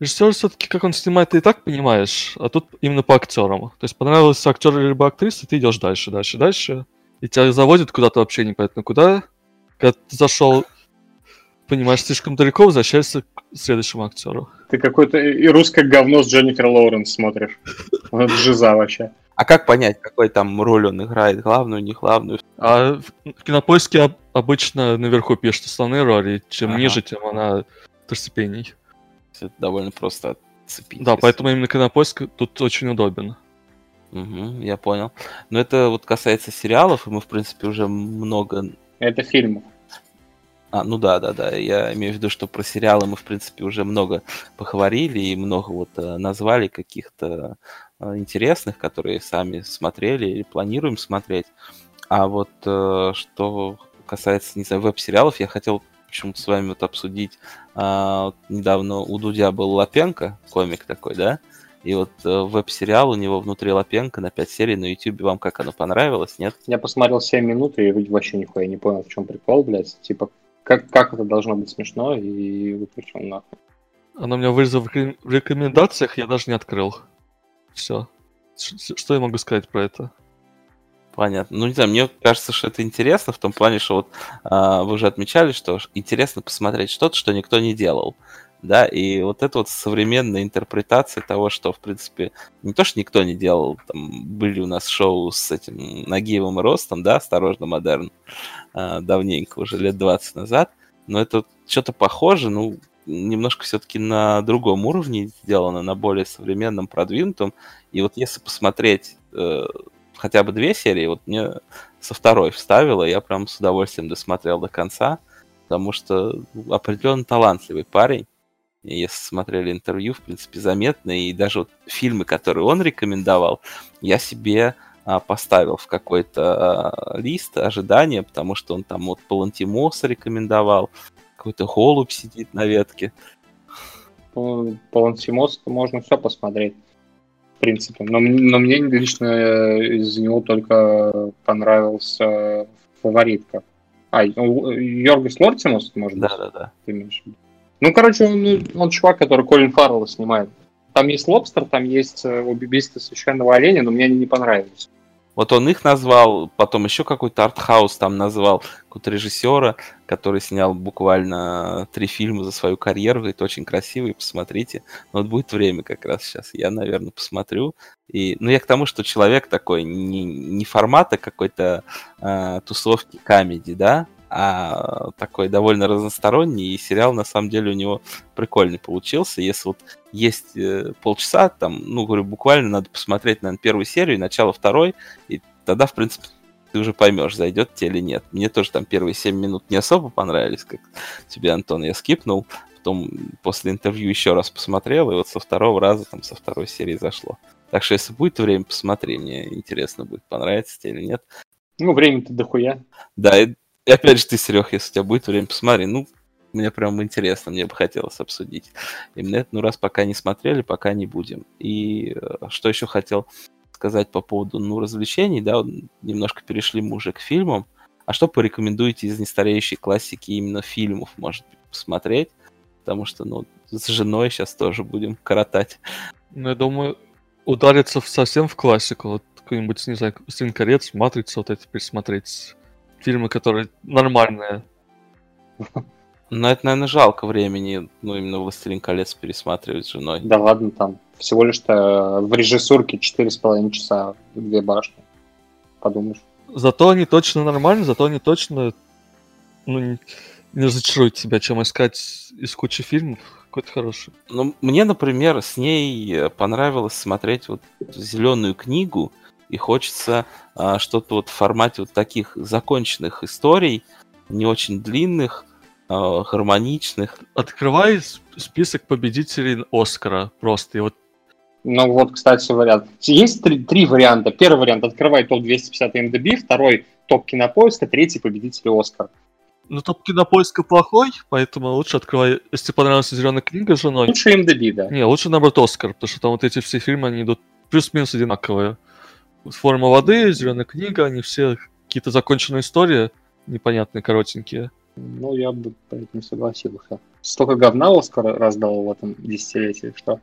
Режиссер все-таки, как он снимает, ты и так понимаешь, а тут именно по актерам. То есть понравился актер либо актриса, ты идешь дальше, дальше, дальше. И тебя заводит куда-то вообще непонятно куда. Когда ты зашел, понимаешь, слишком далеко, возвращаешься к следующему актеру. Ты какой-то и русское говно с Дженнифер Лоуренс смотришь. Вот жиза вообще. А как понять, какой там роль он играет? Главную, не главную? А в кинопоиске обычно наверху пишут основные роли. Чем Ага. ниже, тем она второстепенней. Это довольно просто отцепить. Да, поэтому именно кинопоиск тут очень удобен. Мгм, я понял. Но это вот касается сериалов, и мы, в принципе, уже много... Это фильмы. А, ну да, да, да. Я имею в виду, что про сериалы мы, в принципе, уже много поговорили и много вот э, назвали каких-то э, интересных, которые сами смотрели или планируем смотреть. А вот э, что касается, не знаю, веб-сериалов, я хотел почему-то с вами вот обсудить. а, вот недавно у Дудя был Лапенко, комик такой, да? И вот э, веб-сериал у него внутри Лапенко на 5 серий на YouTube. Вам как оно понравилось, нет? Я посмотрел 7 минут и вообще нихуя не понял, в чем прикол, блядь. Типа, как, как это должно быть смешно, и выключил нахуй. Она у меня вылезла в реком- в рекомендациях, я даже не открыл. Все. Что я могу сказать про это? Понятно. Ну, не знаю, мне кажется, что это интересно в том плане, что вот а, вы уже отмечали, что интересно посмотреть что-то, что никто не делал. Да, и вот это вот современная интерпретация того, что, в принципе, не то, что никто не делал, там были у нас шоу с этим Нагиевым Ростом, да, «Осторожно, модерн», а, давненько, уже лет 20 назад, но это что-то похоже, ну, немножко все-таки на другом уровне сделано, на более современном, продвинутом, и вот если посмотреть э, хотя бы две серии, вот мне со второй вставило, я прям с удовольствием досмотрел до конца, потому что ну, определенно талантливый парень. И если смотрели интервью, в принципе, заметно, и даже вот фильмы, которые он рекомендовал, я себе а, поставил в какой-то а, лист ожидания, потому что он там вот Палантимоса рекомендовал, какой-то голубь сидит на ветке. По Лансимосу можно все посмотреть, принципе. Но, но мне лично э, из него только понравился фаворитка. А, ну, Йоргас Лортимус, может быть, Да-да-да. ты имеешь в виду? Ну, короче, он, он чувак, который Колин Фаррелл снимает. Там есть Лобстер, там есть э, убийство священного оленя, но мне они не понравились. Вот он их назвал, потом еще какой-то артхаус там назвал, какого-то режиссера, который снял буквально три фильма за свою карьеру, говорит, очень красивый, посмотрите. Но вот будет время как раз сейчас, я, наверное, посмотрю. И, ну, я к тому, что человек такой, не, не формата какой-то э, тусовки камеди, да, а такой довольно разносторонний, и сериал, на самом деле, у него прикольный получился. Если вот есть э, полчаса, там, ну, говорю, буквально надо посмотреть, наверное, первую серию, начало второй, и тогда, в принципе, ты уже поймешь, зайдет тебе или нет. Мне тоже там первые 7 минут не особо понравились, как тебе, Антон, я скипнул. Потом после интервью еще раз посмотрел, и вот со второго раза, там, со второй серии зашло. Так что, если будет время, посмотри, мне интересно будет, понравится тебе или нет. Ну, время-то дохуя. Да, и, и опять же ты, Серег, если у тебя будет время, посмотри. Ну, мне прям интересно, мне бы хотелось обсудить. Именно это, ну, раз пока не смотрели, пока не будем. И э, что еще хотел сказать по поводу, ну, развлечений, да, немножко перешли мы уже к фильмам. А что порекомендуете из нестареющей классики именно фильмов, может быть, посмотреть? Потому что, ну, с женой сейчас тоже будем коротать. Ну, я думаю, удариться совсем в классику. Вот какой-нибудь, не знаю, «Сын колец», «Матрица», вот эти пересмотреть. Фильмы, которые нормальные. Но это, наверное, жалко времени, ну, именно «Властелин колец» пересматривать с женой. Да ладно, там всего лишь-то в режиссурке 4,5 часа, две башни. Подумаешь. Зато они точно нормальные, зато они точно ну, не, не разочаруют тебя, чем искать из кучи фильмов какой-то хороший. Ну, мне, например, с ней э, понравилось смотреть вот зеленую книгу, и хочется а, что-то вот в формате вот таких законченных историй, не очень длинных, э, гармоничных. Открывай список победителей Оскара просто. И вот Ну вот, кстати, вариант. Есть три, три варианта. Первый вариант – открывай топ-250 МДБ, второй – топ кинопоиска, третий – победитель Оскар. Ну, топ кинопоиска плохой, поэтому лучше открывай, если понравилась зеленая книга с женой. Лучше МДБ, да. Не, лучше наоборот Оскар, потому что там вот эти все фильмы, они идут плюс-минус одинаковые. Форма воды, зеленая книга, они все какие-то законченные истории, непонятные, коротенькие. Ну, я бы блядь, не согласился. Столько говна Оскар раздал в этом десятилетии, что...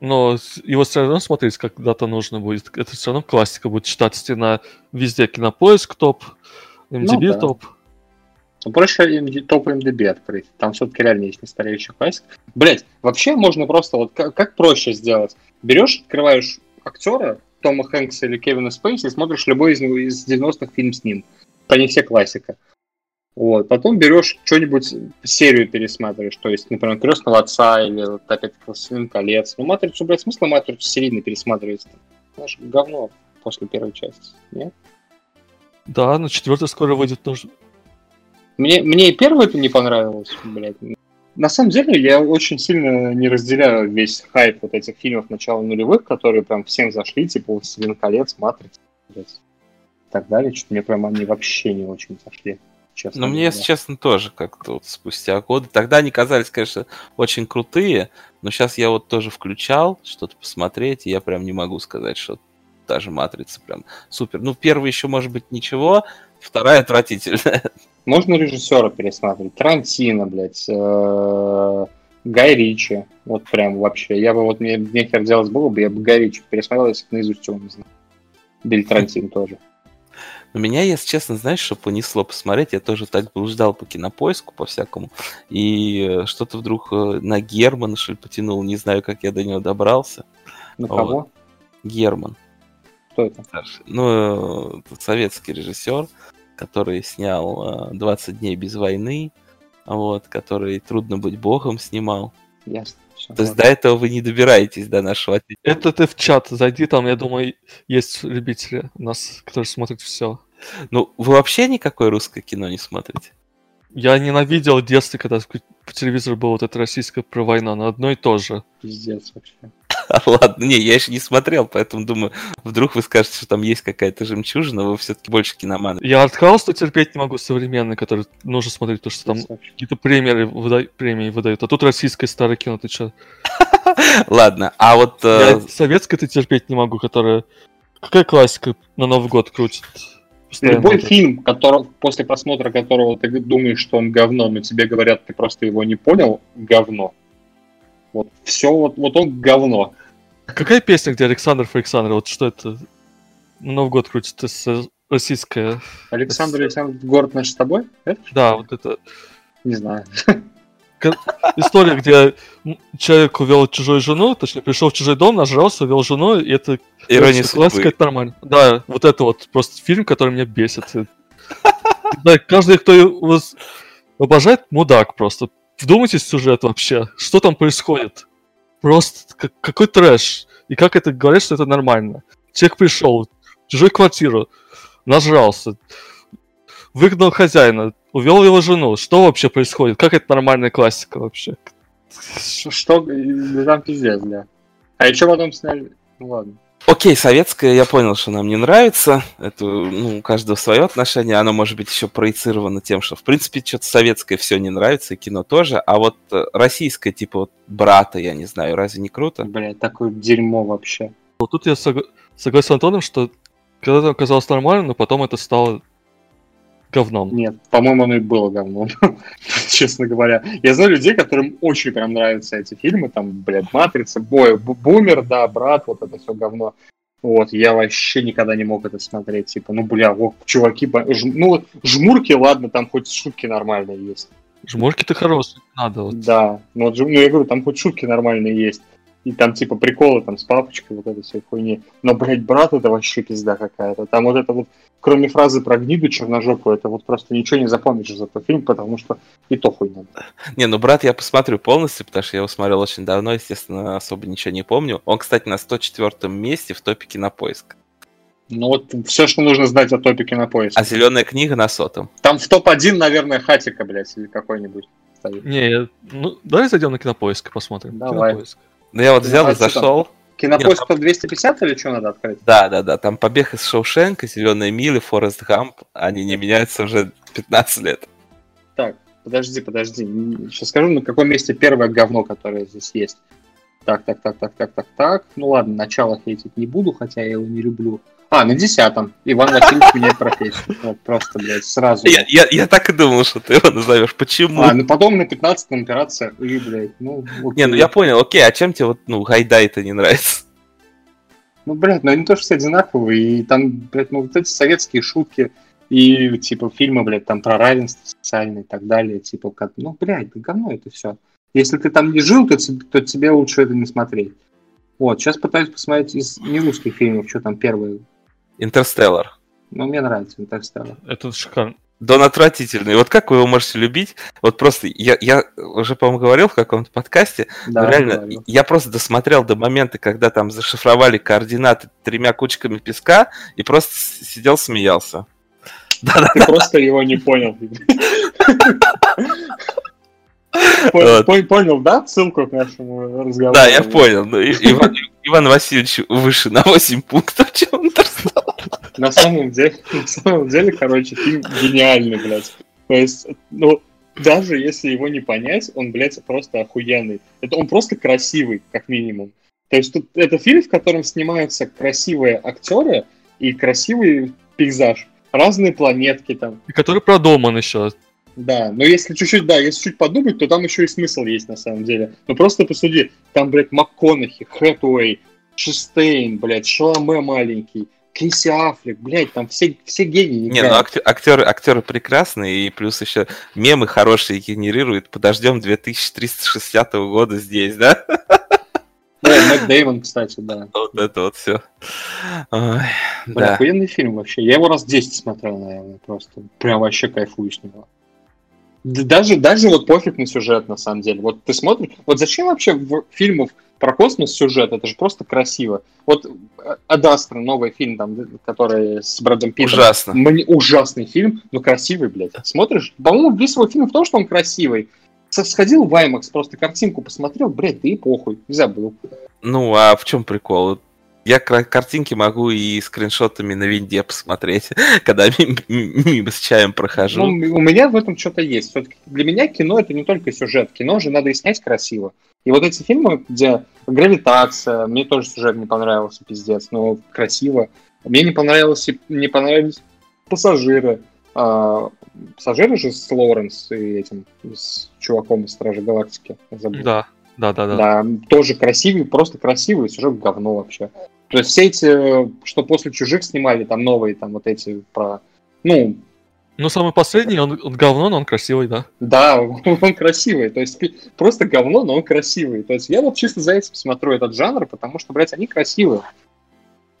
Но его все равно смотреть когда-то нужно будет. Это все равно классика будет читаться на везде кинопоиск топ, MDB да. топ. Ну, проще MD топ МДБ открыть. Там все-таки реально есть настоящий классик. Блять, вообще можно просто вот как, как проще сделать? Берешь, открываешь актера Тома Хэнкса или Кевина Спейси смотришь любой из, из 90-х фильм с ним. Они все классика. Вот. Потом берешь что-нибудь, серию пересматриваешь, то есть, например, Крестного отца или вот опять Властелин колец. Ну, матрицу, блядь, смысла матрицу серийно пересматривать? Знаешь, говно после первой части. Нет? Да, но четвертый скоро выйдет тоже. Мне, мне и первое это не понравилось, блядь. На самом деле, я очень сильно не разделяю весь хайп вот этих фильмов начала нулевых, которые прям всем зашли, типа «Властелин колец», «Матрица», и так далее. Что-то мне прям они вообще не очень зашли, честно Но мне, говоря. если честно, тоже как-то вот спустя годы. Тогда они казались, конечно, очень крутые, но сейчас я вот тоже включал что-то посмотреть, и я прям не могу сказать, что та же матрица прям супер. Ну, первый еще, может быть, ничего, вторая отвратительная. Можно режиссера пересматривать. Тарантино, блядь, э, Гай Ричи. Вот прям вообще. Я бы вот, мне нехер делать было бы, я бы Гай Ричи пересмотрел, если бы наизусть его не знаю. Билли Тарантино тоже. Но меня, если честно, знаешь, что понесло посмотреть, я тоже так блуждал по кинопоиску, по всякому, и э, что-то вдруг э, на Германа, что ли, потянул, не знаю, как я до него добрался. На Вот. кого? Герман. Кто это? Ну, советский режиссер, который снял э, 20 дней без войны, вот, который «Трудно быть богом» снимал. Ясно. То есть до этого вы не добираетесь до нашего ответа. Это ты в чат зайди, там, я думаю, есть любители у нас, которые смотрят все. Ну, вы вообще никакое русское кино не смотрите? Я ненавидел в детстве, когда по телевизору было вот это российское про войну, но одно и то же. Пиздец вообще. Ладно, не, я еще не смотрел, поэтому думаю, вдруг вы скажете, что там есть какая-то жемчужина, вы все-таки больше киноманы. Я артхаус терпеть не могу современный, который нужно смотреть, потому что там какие-то премии, выда- премии выдают. А тут российское старое кино, ты чё? Ладно, а вот... э, Я советское ты терпеть не могу, которое... Какая классика на Новый год крутит? Постоянно Любой это. фильм, который, после просмотра которого ты думаешь, что он говно, но тебе говорят, ты просто его не понял, говно. Вот все, вот, вот он говно. Какая песня, где Александр Александр? Вот что это? Новый год крутит, это с- российская. Александр Александр, город наш с тобой? Это? Да, вот это Не знаю. история, где человек увел чужую жену, точнее, пришел в чужой дом, нажрался, увел жену, и это Ирония классика, это нормально. Да, вот это вот просто фильм, который меня бесит. Да, каждый, кто его обожает, мудак просто. Вдумайтесь в сюжет вообще. Что там происходит? Просто как- какой трэш. И как это говорят, что это нормально. Человек пришел в чужую квартиру, нажрался, выгнал хозяина, увел его жену. Что вообще происходит? Как это нормальная классика вообще? Что? Да там пиздец, да. А еще потом сняли... Ну ладно. Окей, советское, я понял, что нам не нравится. Это, ну, у каждого свое отношение. Оно может быть еще проецировано тем, что, в принципе, что-то советское все не нравится, и кино тоже. А вот э, российское, типа вот брата, я не знаю, разве не круто? Блять, такое дерьмо вообще. Вот тут я согла- согласен с Антоном, что когда-то оказалось нормально, но потом это стало говном. Нет, по-моему, оно и было говном, честно говоря. Я знаю людей, которым очень прям нравятся эти фильмы, там, блядь, «Матрица», «Бой», «Бу- «Бумер», да, «Брат», вот это все говно. Вот, я вообще никогда не мог это смотреть, типа, ну, бля, вот, чуваки, ну, жмурки, ладно, там хоть шутки нормальные есть. Жмурки-то хорошие, надо. Вот. Да, ну, вот, ну, я говорю, там хоть шутки нормальные есть. И там, типа, приколы там с папочкой, вот это все хуйни. Но, блядь, брат, это вообще пизда какая-то. Там вот это вот, кроме фразы про гниду черножопую, это вот просто ничего не запомнишь за этот фильм, потому что и то хуйня. Не, ну брат я посмотрю полностью, потому что я его смотрел очень давно, естественно, особо ничего не помню. Он, кстати, на 104 месте в топе кинопоиск. Ну вот все, что нужно знать о топике на поиск. А зеленая книга на сотом. Там в топ-1, наверное, Хатика, блядь, или какой-нибудь. стоит. Не, я- ну, давай зайдем на кинопоиск и посмотрим. Давай. Кинопоиск. Ну я вот взял и зашел. Кинопоиск под 250 или что надо открыть? Да, да, да. Там побег из Шоушенка, Зеленые мили, Форест Гамп. Они не меняются уже 15 лет. Так, подожди, подожди. Сейчас скажу, на каком месте первое говно, которое здесь есть. Так, так, так, так, так, так, так. Ну ладно, начало хейтить не буду, хотя я его не люблю. А, на десятом. Иван Васильевич меняет профессию. Вот просто, блядь, сразу. Я, я, я так и думал, что ты его назовешь. Почему? А, ну потом на 15 операция. И, блядь, ну, Не, ну я понял, окей, а чем тебе вот, ну, Гайдай-то не нравится? Ну, блядь, ну они тоже все одинаковые, и там, блядь, ну вот эти советские шутки, и, типа, фильмы, блядь, там про равенство социальное и так далее, типа, как, ну, блядь, да говно это все. Если ты там не жил, то, тебе- то тебе лучше это не смотреть. Вот, сейчас пытаюсь посмотреть из нерусских фильмов, что там первое. Интерстеллар. Ну, мне нравится Интерстеллар. Это шикарно. Да он отвратительный. Вот как вы его можете любить? Вот просто, я, я уже, по-моему, говорил в каком-то подкасте, Да, но реально, я просто досмотрел до момента, когда там зашифровали координаты тремя кучками песка, и просто сидел, смеялся. Да-да, Ты просто его не понял. Понял, да, ссылку к нашему разговору? да, я понял. Иван Васильевич выше на 8 пунктов, чем Интерстеллар. На самом деле, на самом деле, короче, фильм гениальный, блядь. То есть, ну, даже если его не понять, он, блядь, просто охуенный. Это он просто красивый, как минимум. То есть тут это фильм, в котором снимаются красивые актеры и красивый пейзаж. Разные планетки там. И который продуман еще. Да, но если чуть-чуть, да, если чуть подумать, то там еще и смысл есть на самом деле. Ну просто посуди, там, блядь, МакКонахи, Хэтуэй, Шестейн, блядь, Шаломе маленький, Криси Аффлек, блядь, там все, все гении Не, ну актеры, актеры прекрасные, и плюс еще мемы хорошие генерируют. Подождем 2360 года здесь, да? Да, Мэтт Дэймон, кстати, да. Вот это вот все. Блин, Да. охуенный фильм вообще. Я его раз 10 смотрел, наверное, просто. Прям вообще кайфую с него. Да Даже, даже вот пофиг на сюжет, на самом деле. Вот ты смотришь... Вот зачем вообще в фильмов про космос сюжет? Это же просто красиво. Вот э, Адастра, новый фильм, там, который с Брэдом Питтом. Ужасно. Мне ужасный фильм, но красивый, блядь. Смотришь? По-моему, весь его фильм в том, что он красивый. Сходил в IMAX, просто картинку посмотрел, блядь, да и похуй, забыл. Ну, а в чем прикол? Я картинки могу и скриншотами на винде посмотреть, когда мимо, мимо с чаем прохожу. Ну, у меня в этом что-то есть. Все-таки для меня кино это не только сюжет. Кино же надо и снять красиво. И вот эти фильмы, где гравитация, мне тоже сюжет не понравился, пиздец, но красиво. Мне не понравилось, не понравились пассажиры. А, пассажиры же с Лоуренс и этим, с чуваком из Стражи Галактики. забыл. Да, да, да, да. Да, тоже красивый, просто красивый, сюжет говно вообще. То есть все эти, что после чужих снимали, там новые, там вот эти про. Ну, Ну, самый последний, он, он говно, но он красивый, да. да, он красивый. То есть просто говно, но он красивый. То есть я вот чисто за этим смотрю этот жанр, потому что, блядь, они красивые.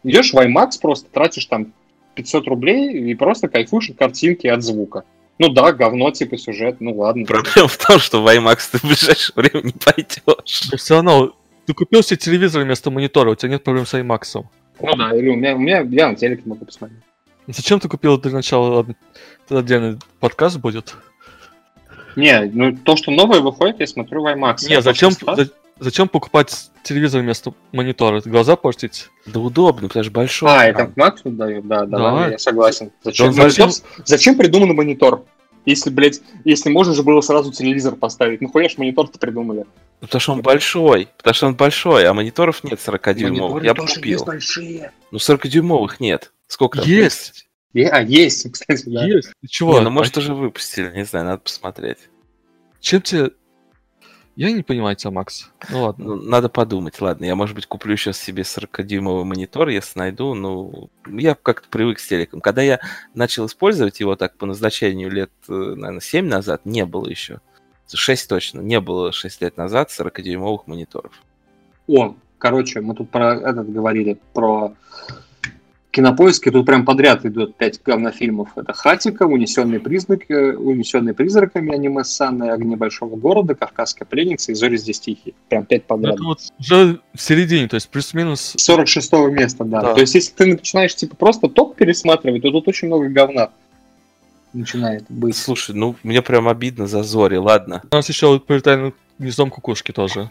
Идешь в IMAX, просто тратишь там 500 рублей и просто кайфуешь от картинки от звука. Ну да, говно, типа сюжет, ну ладно. Проблема в том, что в IMAX ты в ближайшее время не пойдешь. Но все равно, ты купил себе телевизор вместо монитора, у тебя нет проблем с IMAX. Ну да, или у меня, у меня я на телеке могу посмотреть. Зачем ты купил для начала? Ладно, это отдельный подкаст будет. Не, ну то, что новое выходит, я смотрю в IMAX. Не, А то, зачем, что за- зачем покупать телевизор вместо монитора? Глаза портить? Да удобно, потому что большой. А, экран. это Max дают, да, да, Да. я согласен. Зачем, Да зачем, зачем придуман монитор? Если, блядь, если можно же было сразу телевизор поставить. Ну хуя ж монитор-то придумали. Потому что он большой. Потому что он большой, а мониторов нет 40-дюймовых. Мониторы Я бы купил. Ну, 40-дюймовых нет. Сколько? Есть! Е- а, есть, кстати, да. Есть! Ты чего? Не, ну, может, А уже выпустили, не знаю, надо посмотреть. Чем тебе... Я не понимаю тебя, Макс. Ну ладно. Ну, надо подумать, ладно. Я, может быть, куплю сейчас себе 40-дюймовый монитор, если найду. Ну, я как-то привык с телеком. Когда я начал использовать его так по назначению лет, э, наверное, 7 назад, не было еще. 6 точно. Не было 6 лет назад 40-дюймовых мониторов. О, короче, мы тут про этот говорили, про кинопоиски. Тут прям подряд идут пять говнофильмов. Это «Хатико», «Унесенный, признак, э, «Унесенный призраками», «Аниме Санны», «Огни большого города», «Кавказская пленница» и «Зори здесь тихие». Прям пять Ну, подряд. это вот уже в середине, то есть плюс-минус... 46 места, да. Да. То есть, если ты начинаешь типа просто топ пересматривать, то тут очень много говна. начинает быть. Слушай, ну мне прям обидно за Зори, ладно. У нас еще вот полетали над гнездом кукушки тоже.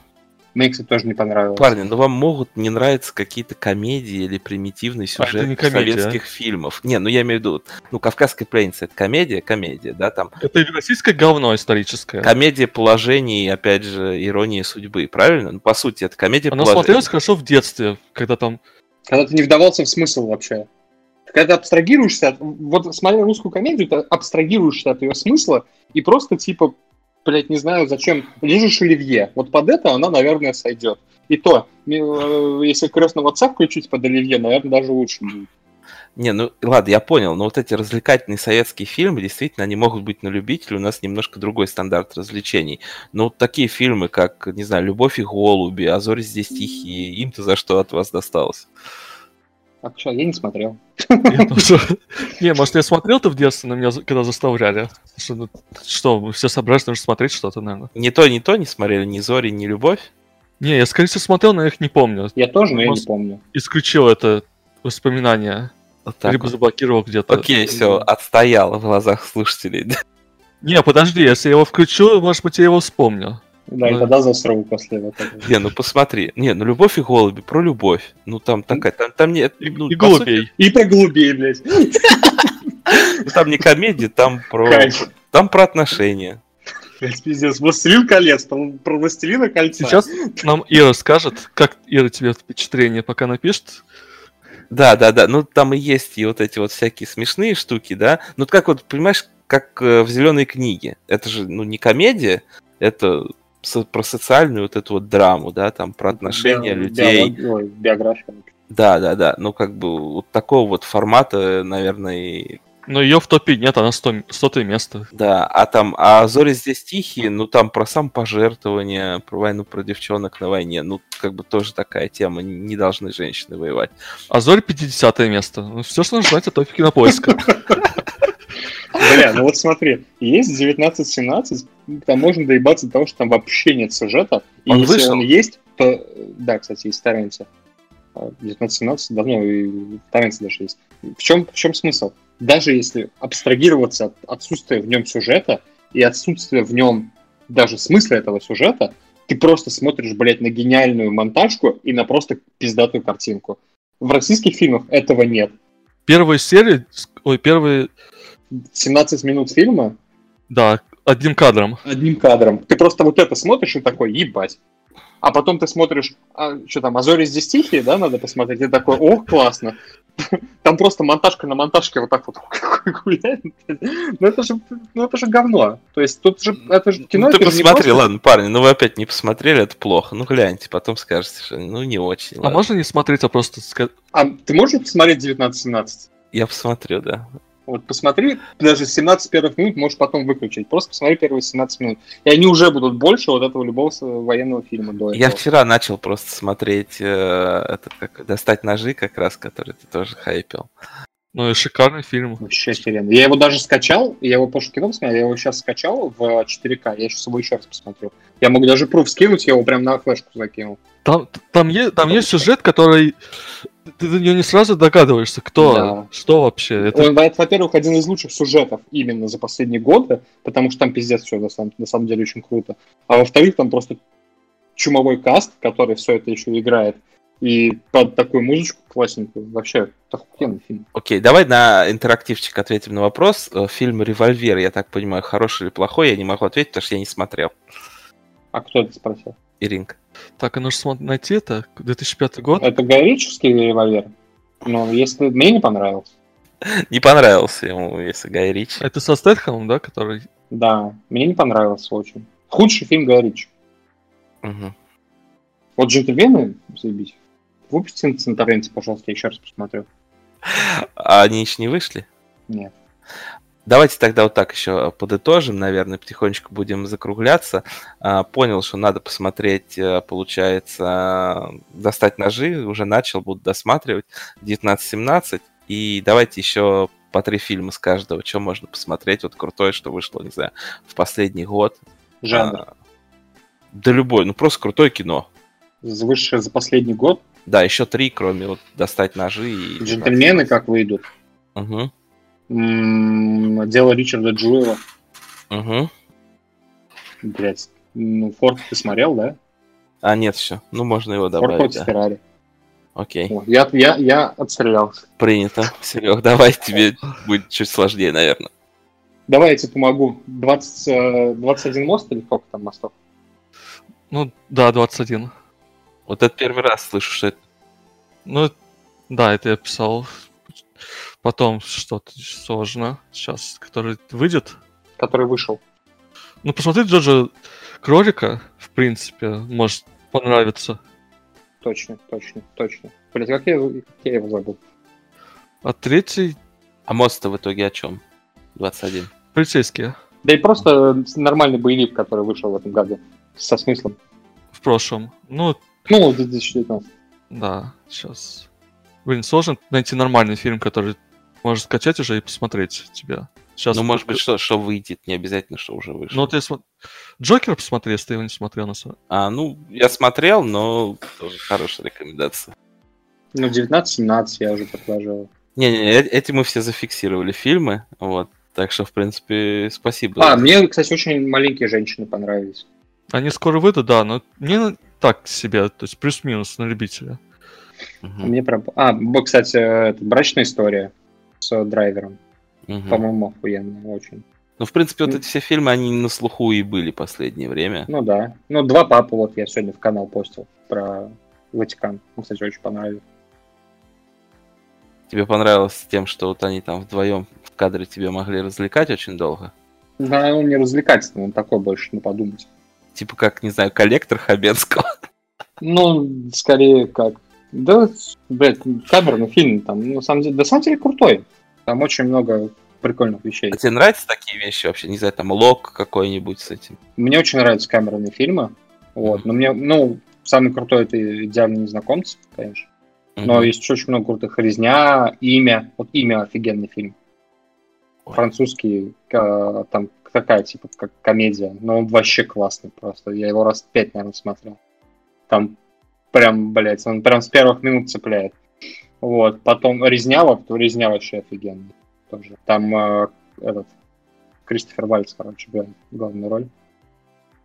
Мне, кстати, тоже не понравилось. Парни, ну вам могут не нравиться какие-то комедии или примитивные А, сюжеты не комедия, советских фильмов. Не, ну я имею в виду, ну «Кавказская пленница» — это комедия, комедия, да, там Это российское говно историческое. комедия положений, опять же, иронии судьбы, правильно? Ну, по сути, это комедия Она положений. смотрелась хорошо в детстве, когда там... Когда ты не вдавался в смысл вообще. Когда ты абстрагируешься от... Вот смотря русскую комедию, ты абстрагируешься от ее смысла и просто типа, блядь, не знаю, зачем, лежишь оливье. Вот под это она, наверное, сойдет. И то, э, если крестного отца включить под оливье, наверное, даже лучше будет. Не, ну ладно, я понял, но вот эти развлекательные советские фильмы, действительно, они могут быть на любителя, у нас немножко другой стандарт развлечений. Но вот такие фильмы, как, не знаю, «Любовь и голуби», «А здесь тихие», им-то за что от вас досталось? А что, я не смотрел. Не, может, я смотрел-то в детстве, но меня когда заставляли. Что, ну, все собрались, нужно смотреть что-то, наверное. Ни то, ни то не смотрели, ни «Зори», ни «Любовь». Не, я, скорее всего, смотрел, но я их не помню. Я тоже, но я не помню. Исключил это воспоминание. Либо заблокировал где-то. Окей, все, отстоял в глазах слушателей. Не, подожди, если я его включу, может быть, я его вспомню. Да, и Ну. тогда засру после этого. Не, ну посмотри. Не, ну «Любовь и голуби», про любовь. Ну там такая, там, там нет... И, ну, и по сути, голубей. И про голубей, блядь. ну, там не комедия, там про... Кайф. Там про отношения. Блядь, пиздец. Властелин колец, про, про властелина кольца. Сейчас нам Ира скажет, как Ира тебе впечатление пока напишет. Да, да, да. Ну, там и есть и вот эти вот всякие смешные штуки, да. Ну, как вот, понимаешь, как э, в зеленой книге. Это же, ну, не комедия, это про социальную вот эту вот драму, да, там про отношения Би- людей. биография. Да, да, да. Ну, как бы вот такого вот формата, наверное, и Но ее в топе нет, она 100, сотое место. Да, а там, а зори здесь тихие, ну там про самопожертвование, про войну, про девчонок на войне, ну как бы тоже такая тема, не должны женщины воевать. А Зорь 50 место. Ну, все, что нужно знать о топе кинопоиска. Бля, ну вот смотри, есть 19-17, там можно доебаться до того, что там вообще нет сюжета. И Он если вышел? он есть, то... Да, кстати, есть Торренте. 19-17 давно и в Торренте даже есть. В чем, в чем смысл? Даже если абстрагироваться от отсутствия в нем сюжета и отсутствия в нем даже смысла этого сюжета, ты просто смотришь, блядь, на гениальную монтажку и на просто пиздатую картинку. В российских фильмах этого нет. Первые серии, ой, первые, 17 минут фильма да, одним кадром. одним кадром. Ты просто вот это смотришь и такой, ебать. А потом ты смотришь, а, что там, Азори здесь тихие, да, надо посмотреть. И такой, ох, классно. Там просто монтажка на монтажке вот так вот гуляет. Ну это же, ну это же говно. То есть тут же, это же кино, ну ты посмотри, просто- ладно, парни, ну вы опять не посмотрели, это плохо. Ну гляньте, потом скажете, что ну не очень. А можно не смотреть, а просто сказать... А ты можешь посмотреть 19-17? Я посмотрю, да. Вот посмотри, даже 17 первых минут можешь потом выключить. Просто посмотри первые 17 минут. И они уже будут больше вот этого любого военного фильма до Я этого. вчера начал просто смотреть э, этот, как, «Достать ножи» как раз, который ты тоже хайпил. Ну и шикарный фильм. Вообще охеренно. Я его даже скачал, я его позже кино посмотрел, я его сейчас скачал в 4К, я сейчас его еще раз посмотрю. Я могу даже пруф скинуть, я его прям на флешку закинул. Там, там, е- там есть сюжет, который... Ты до него не сразу догадываешься, кто, Да. что вообще. Это Он, это, во-первых, один из лучших сюжетов именно за последние годы, потому что там пиздец все на самом, на самом деле очень круто. А во-вторых, там просто чумовой каст, который все это еще играет. И под такую музычку классненькую. Вообще, охуенный фильм. Окей, давай на интерактивчик ответим на вопрос. Э, Фильм «Револьвер», я так понимаю, хороший или плохой, я не могу ответить, потому что я не смотрел. А кто это спросил? Иринка. Так, а нужно найти это. 2005 год. Это Гайрический револьвер? Ну, если мне не понравился. Не понравился ему, если Гай Ричи. Это со Стэтхэмом, да, который... Да, мне не понравился очень. Худший фильм Гая Ричи. Мгм. Вот «Джентльмены», заебись. Выпустите на торренте, пожалуйста, я еще раз посмотрю. А они еще не вышли? Нет. Давайте тогда вот так еще подытожим, наверное, потихонечку будем закругляться. А, Понял, что надо посмотреть, э, получается, достать ножи, уже начал, буду досматривать. 19-17. И давайте еще по три фильма с каждого, что можно посмотреть, вот крутое, что вышло, не знаю, в последний год. Жанр. А, Да любой, ну просто крутое кино. Высшее за последний год. Да, еще три, кроме вот достать ножи и... «Джентльмены» как выйдут. Мгм. М, Дело Ричарда Джуэла. Угу. Блять. Ну, Форд ты смотрел, да? А, нет еще. Ну, можно его Форд добавить, против да. Феррари. Окей. Я, я, я отстрелялся. Принято. Серег, давай тебе будет чуть сложнее, наверное. Давай я тебе помогу. 20, э, 21 мост или сколько там мостов? Ну, да, 21. Вот это первый раз слышу, что это... Ну, да, это я писал. Потом что-то сложно сейчас, который выйдет. Который вышел. Ну, посмотри Джорджа Кролика, в принципе, может понравиться. Точно, точно, точно. Блять, как я, как я его забыл? А третий А мост-то в итоге о чем? 21. полицейские Да и просто нормальный боевик, который вышел в этом году. Со смыслом. в прошлом. Ну, Ну, в 2019. да, сейчас. Блин, сложно найти нормальный фильм, который можешь скачать уже и посмотреть тебе. Сейчас. Ну, может быть, что, что выйдет, не обязательно, что уже вышло. Ну, я смо- Джокер посмотри, если ты его не смотрел на самом А, ну, я смотрел, но тоже хорошая рекомендация. Ну, 19-17 я уже предложил. Не-не-не, э- эти мы все зафиксировали фильмы, вот. Так что, в принципе, спасибо. А, мне, кстати, очень маленькие женщины понравились. Они скоро выйдут, да, но мне так себе, то есть плюс-минус на любителя. Мгм, Мне прям... А, кстати, э, это брачная история с драйвером. мгм. По-моему, охуенно очень. Ну, в принципе, вот эти все фильмы, они на слуху и были последнее время. Ну да. Ну, два папы вот я сегодня в канал постил про Ватикан. Мне, кстати, очень понравилось. Тебе понравилось тем, что вот они там вдвоем в кадре тебе могли развлекать очень долго? Да, он не развлекательный, он такой больше, ну, подумать. Типа как, не знаю, коллектор Хабенского. Ну, скорее как... Да, блядь, камерный фильм там, ну, на самом деле, на самом деле крутой. Там очень много прикольных вещей. А тебе нравятся такие вещи вообще? Не знаю, там лог какой-нибудь с этим? Мне очень нравятся камерные фильмы. Вот, но мне, ну, самый крутой это идеальный незнакомец, конечно. Но Мгм. есть еще очень много крутых. Резня, имя. Вот имя офигенный фильм. Ой. Французский, э, там такая, типа, как комедия. Но он вообще классный просто. Я его раз пять, наверное, смотрел. Там прям, блядь, он прям с первых минут цепляет. Вот. Потом Резня, вот, Резня вообще офигенный. Тоже. Там э, этот Кристофер Вальц, короче, главную роль.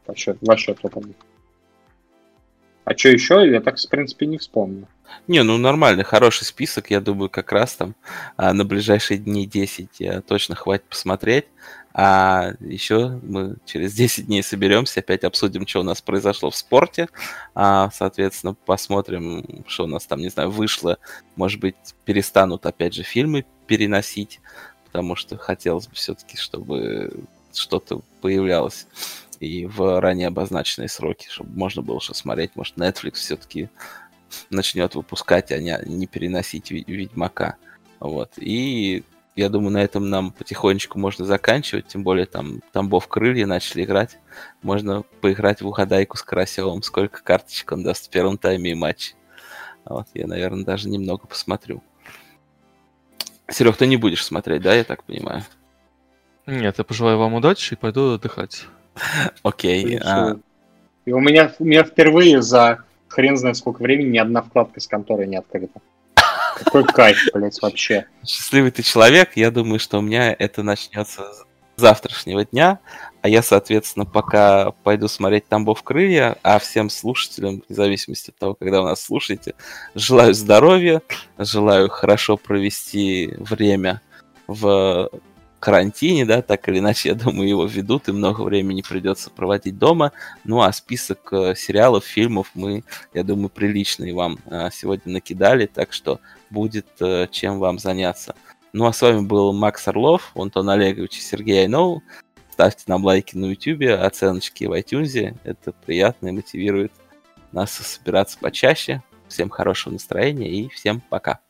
Вообще, вообще топовый. А что еще, я так, в принципе, не вспомню. Не, ну нормальный, хороший список, я думаю, как раз там а, на ближайшие дни 10 а, точно хватит посмотреть. А еще мы через 10 дней соберемся, опять обсудим, что у нас произошло в спорте. А, соответственно, посмотрим, что у нас там, не знаю, вышло. Может быть, перестанут опять же фильмы переносить, потому что хотелось бы все-таки, чтобы что-то появлялось и в ранее обозначенные сроки, чтобы можно было что смотреть. Может, Netflix все-таки начнет выпускать, а не, не переносить Ведьмака. Вот. И я думаю, на этом нам потихонечку можно заканчивать, тем более там Тамбов крылья начали играть. Можно поиграть в угадайку с Карасевым, сколько карточек он даст в первом тайме и матче. Вот, я, наверное, даже немного посмотрю. Серег, ты не будешь смотреть, да, я так понимаю? Нет, я пожелаю вам удачи и пойду отдыхать. Окей. А. И у меня, у меня впервые за хрен знает сколько времени ни одна вкладка с конторы не открыта. Какой кайф, блядь, вообще. счастливый ты человек. Я думаю, что у меня это начнется с завтрашнего дня. А я, соответственно, пока пойду смотреть Тамбов крылья, а всем слушателям, вне зависимости от того, когда вы нас слушаете, желаю здоровья, желаю хорошо провести время в карантине, да, так или иначе, я думаю, его ведут, и много времени придется проводить дома. Ну, а список э, сериалов, фильмов мы, я думаю, приличный вам э, сегодня накидали, так что будет э, чем вам заняться. Ну, а с вами был Макс Орлов, Антон Олегович и Сергей Айноу. Ставьте нам лайки на YouTube, оценочки в iTunes. Это приятно и мотивирует нас собираться почаще. Всем хорошего настроения и всем пока.